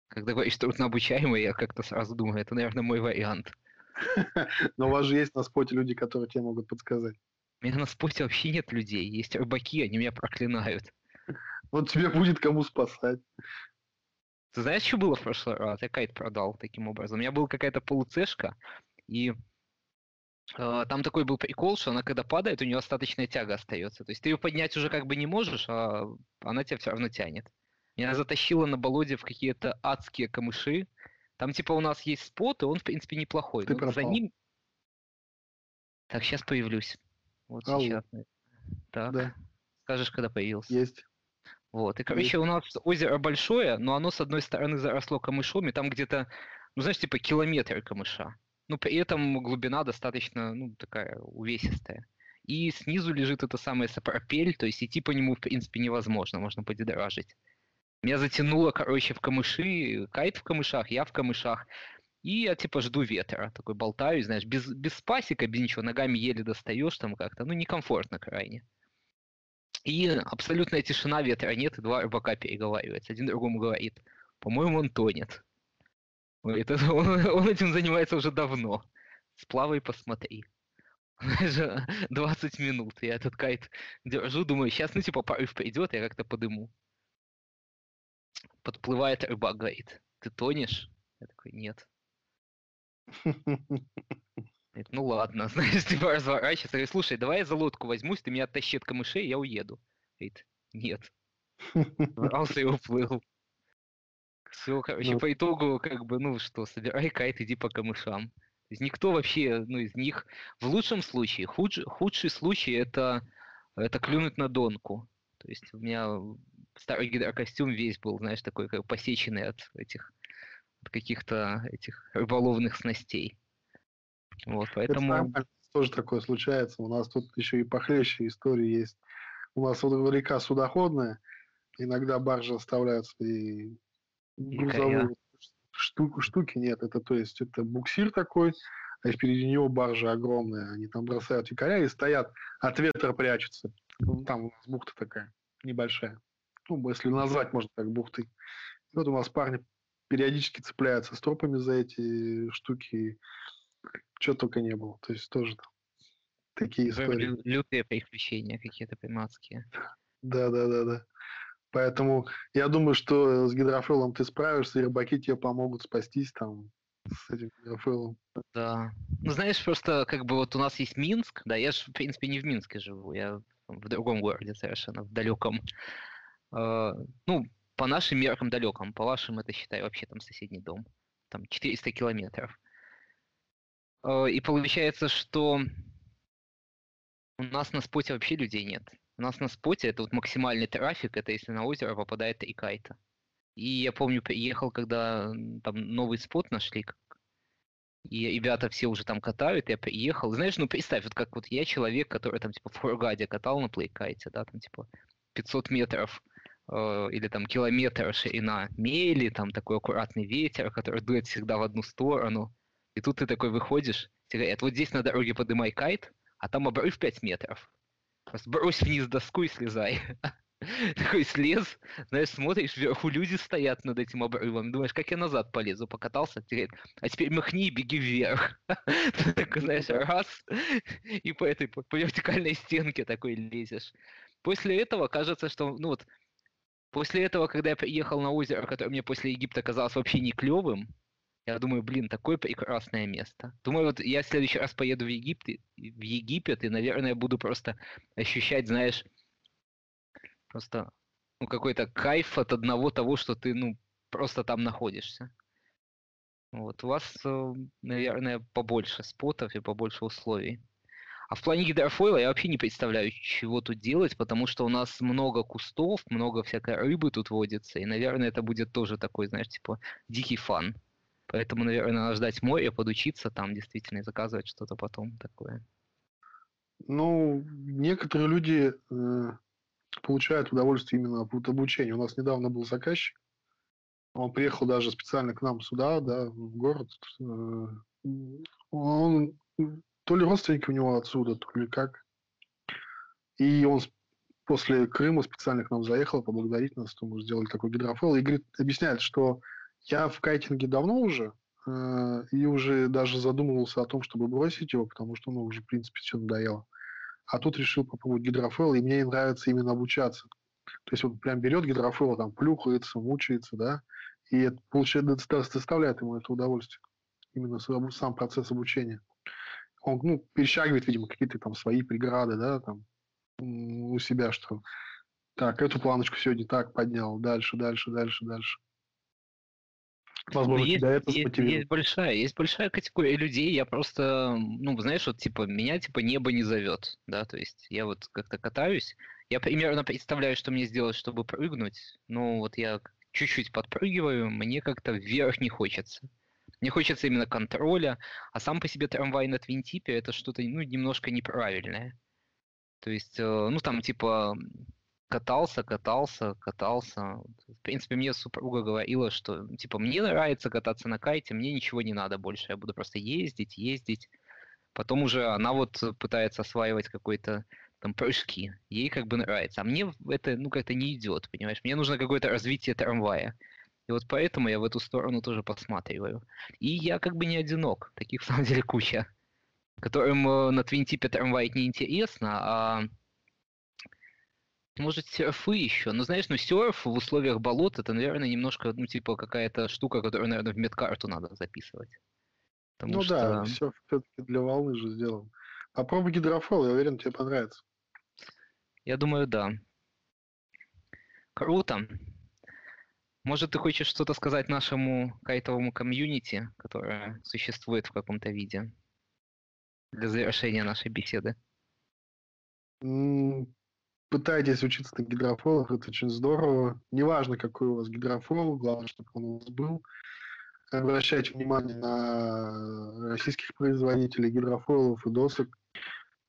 Когда говоришь трудно обучаемый, я как-то сразу думаю, это, наверное, мой вариант. Но у вас же есть на споте люди, которые тебе могут подсказать. У меня на споте вообще нет людей. Есть рыбаки, они меня проклинают. Вот тебе будет кому спасать. Ты знаешь, что было в прошлый раз? Я кайт продал таким образом. У меня была какая-то полуцешка, и э, там такой был прикол, что она когда падает, у нее остаточная тяга остается. То есть ты ее поднять уже как бы не можешь, а она тебя все равно тянет. Меня затащило на болоте в какие-то адские камыши. Там типа у нас есть спот, и он в принципе неплохой. Ты но за ним... Так, сейчас появлюсь. Вот Алло. сейчас. Так. Да. Скажешь, когда появился. Есть. Вот. И, короче, у нас озеро большое, но оно с одной стороны заросло камышом, и там где-то, ну, знаешь, типа километр камыша. Но при этом глубина достаточно, ну, такая увесистая. И снизу лежит это самое сапропель, то есть идти по нему, в принципе, невозможно, можно подедражить. Меня затянуло, короче, в камыши, кайт в камышах, я в камышах. И я, типа, жду ветра, такой болтаю, знаешь, без, без спасика, без ничего, ногами еле достаешь там как-то, ну, некомфортно крайне. И абсолютная тишина, ветра нет, и два рыбака переговариваются. Один другому говорит, по-моему, он тонет. Говорит, он, он этим занимается уже давно. Сплавай, посмотри. Знаешь, 20 минут. Я этот кайт держу, думаю, сейчас, ну, типа, порыв придет, я как-то подыму. Подплывает рыбак, говорит, ты тонешь? Я такой, нет. Говорит, ну ладно, знаешь, типа разворачивается. Говорит, слушай, давай я за лодку возьмусь, ты меня оттащи от камышей, я уеду. Говорит, нет. Брался и уплыл. Все, короче, ну. по итогу, как бы, ну что, собирай кайт, иди по камышам. То есть никто вообще, ну, из них, в лучшем случае, худж, худший случай это, это клюнуть на донку. То есть у меня старый гидрокостюм весь был, знаешь, такой как посеченный от этих, от каких-то этих рыболовных снастей. Вот, поэтому... тоже такое случается. У нас тут еще и похлеще истории есть. У нас вот река судоходная, иногда баржи оставляют свои грузовые штуку, штуки нет. Это то есть это буксир такой, а впереди него баржа огромная. Они там бросают якоря и стоят, от ветра прячутся. Ну, там у нас бухта такая небольшая. Ну, если назвать можно так бухтой. И вот у нас парни периодически цепляются стропами за эти штуки. Что только не было. То есть тоже там такие истории. Лютые приключения какие-то приматские. Да, да, да, да. Поэтому я думаю, что с гидрофилом ты справишься, и рыбаки тебе помогут спастись там с этим гидрофилом. Да. Ну, знаешь, просто как бы вот у нас есть Минск, да, я же, в принципе, не в Минске живу, я в другом городе совершенно, в далеком. Э, ну, по нашим меркам далеком, по вашим это, считай, вообще там соседний дом. Там 400 километров. Э, и получается, что у нас на споте вообще людей нет. У нас на споте это вот максимальный трафик, это если на озеро попадает три кайта. И я помню, приехал, когда там новый спот нашли, и ребята все уже там катают, я приехал. Знаешь, ну представь, вот как вот я человек, который там типа в Фургаде катал на плейкайте, да, там типа 500 метров э, или там километр ширина мели, там такой аккуратный ветер, который дует всегда в одну сторону. И тут ты такой выходишь, тебе говорят, вот здесь на дороге подымай кайт, а там обрыв 5 метров. Просто брось вниз доску и слезай. Такой слез, знаешь, смотришь, вверху люди стоят над этим обрывом, думаешь, как я назад полезу, покатался, говорит, а теперь махни и беги вверх. Такой, знаешь, раз, и по этой, по вертикальной стенке такой лезешь. После этого кажется, что, ну вот, после этого, когда я приехал на озеро, которое мне после Египта казалось вообще не клевым, я думаю, блин, такое прекрасное место. Думаю, вот я в следующий раз поеду в Египет, в Египет и, наверное, буду просто ощущать, знаешь, просто ну, какой-то кайф от одного того, что ты, ну, просто там находишься. Вот, у вас, э, наверное, побольше спотов и побольше условий. А в плане гидрофойла я вообще не представляю, чего тут делать, потому что у нас много кустов, много всякой рыбы тут водится, и, наверное, это будет тоже такой, знаешь, типа дикий фан. Поэтому, наверное, надо ждать моря, подучиться там действительно и заказывать что-то потом такое. Ну, некоторые люди э, получают удовольствие именно от обучения. У нас недавно был заказчик, он приехал даже специально к нам сюда, да, в город. Э, он то ли родственники у него отсюда, то ли как. И он после Крыма специально к нам заехал поблагодарить нас, что мы сделали такой гидрофол. И говорит, объясняет, что я в кайтинге давно уже, э, и уже даже задумывался о том, чтобы бросить его, потому что, ну, уже, в принципе, все надоело. А тут решил попробовать гидрофойл, и мне нравится именно обучаться. То есть он прям берет гидрофойл, там, плюхается, мучается, да, и это, получается, доставляет ему это удовольствие. Именно сам процесс обучения. Он, ну, перешагивает, видимо, какие-то там свои преграды, да, там, у себя, что так, эту планочку сегодня так поднял, дальше, дальше, дальше, дальше. Возможно, есть, тебя это есть, есть большая, есть большая категория людей, я просто, ну, знаешь, вот, типа, меня, типа, небо не зовет, да, то есть я вот как-то катаюсь, я примерно представляю, что мне сделать, чтобы прыгнуть, но вот я чуть-чуть подпрыгиваю, мне как-то вверх не хочется. Мне хочется именно контроля, а сам по себе трамвай на Твинтипе это что-то, ну, немножко неправильное. То есть, э, ну, там, типа, катался, катался, катался. В принципе, мне супруга говорила, что, типа, мне нравится кататься на кайте, мне ничего не надо больше, я буду просто ездить, ездить. Потом уже она вот пытается осваивать какой-то там прыжки. Ей как бы нравится. А мне это, ну, как-то не идет, понимаешь? Мне нужно какое-то развитие трамвая. И вот поэтому я в эту сторону тоже посматриваю. И я как бы не одинок. Таких, в самом деле, куча. Которым э, на твинтипе трамвай не интересно, а может, серфы еще. Ну, знаешь, ну, серф в условиях болот, это, наверное, немножко, ну, типа, какая-то штука, которую, наверное, в медкарту надо записывать. Потому ну что... да, серф все-таки для волны же сделан. Попробуй гидрофол, я уверен, тебе понравится. Я думаю, да. Круто. Может, ты хочешь что-то сказать нашему кайтовому комьюнити, которое существует в каком-то виде для завершения нашей беседы? Пытайтесь учиться на гидрофолах, это очень здорово. Неважно, какой у вас гидрофол, главное, чтобы он у вас был. Обращайте внимание на российских производителей гидрофолов и досок.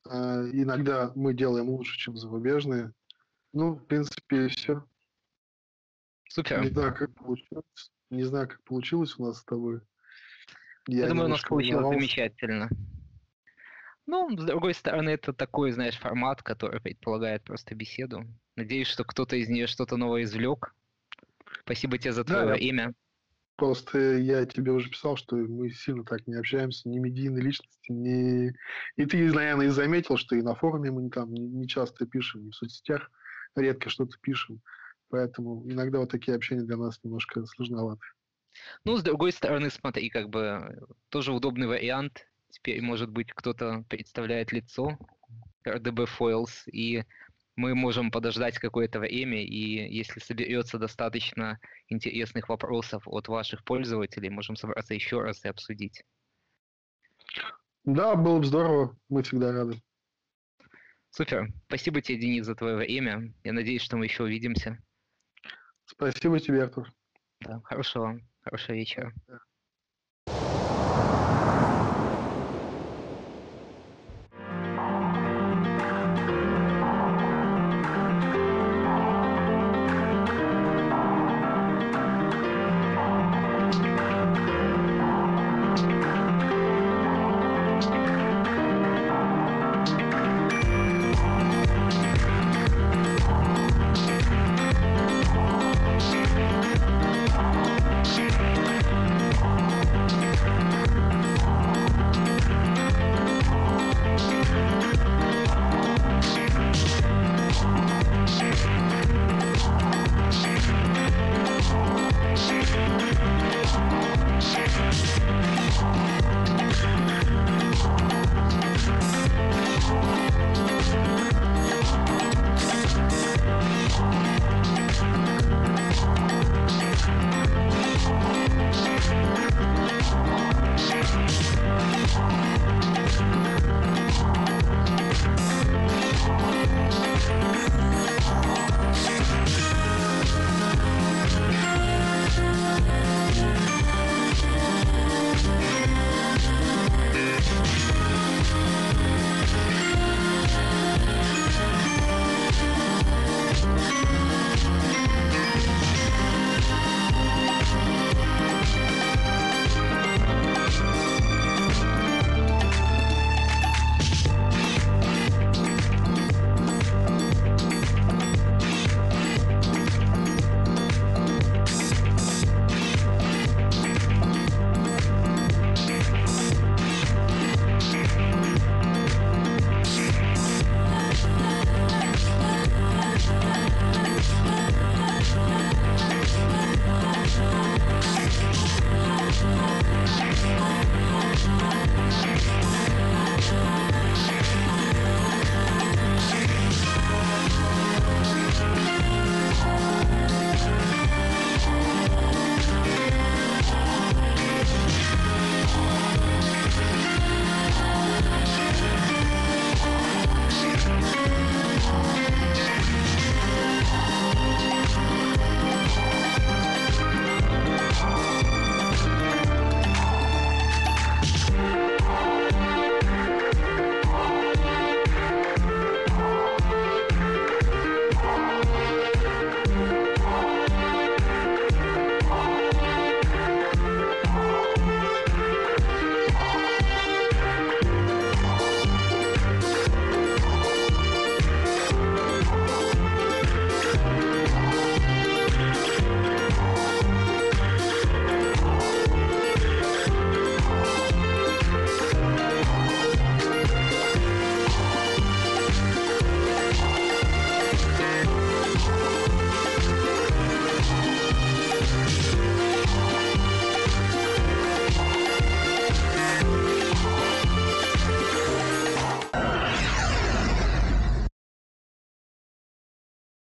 А, иногда мы делаем лучше, чем зарубежные. Ну, в принципе, все. Супер. Не знаю, как получилось. Не знаю, как получилось у нас с тобой. Я, Я думаю, у нас получилось замечательно. Ну, с другой стороны, это такой, знаешь, формат, который предполагает просто беседу. Надеюсь, что кто-то из нее что-то новое извлек. Спасибо тебе за твое да, имя. Просто я тебе уже писал, что мы сильно так не общаемся, ни медийные личности, ни... И ты, наверное, и заметил, что и на форуме мы там не, не часто пишем, и в соцсетях редко что-то пишем. Поэтому иногда вот такие общения для нас немножко сложноваты. Ну, с другой стороны, смотри, как бы тоже удобный вариант. Теперь, может быть, кто-то представляет лицо RDB Foils, и мы можем подождать какое-то время, и если соберется достаточно интересных вопросов от ваших пользователей, можем собраться еще раз и обсудить. Да, было бы здорово, мы всегда рады. Супер. Спасибо тебе, Денис, за твое время. Я надеюсь, что мы еще увидимся. Спасибо тебе, Артур. Да, хорошего, хорошего вечера.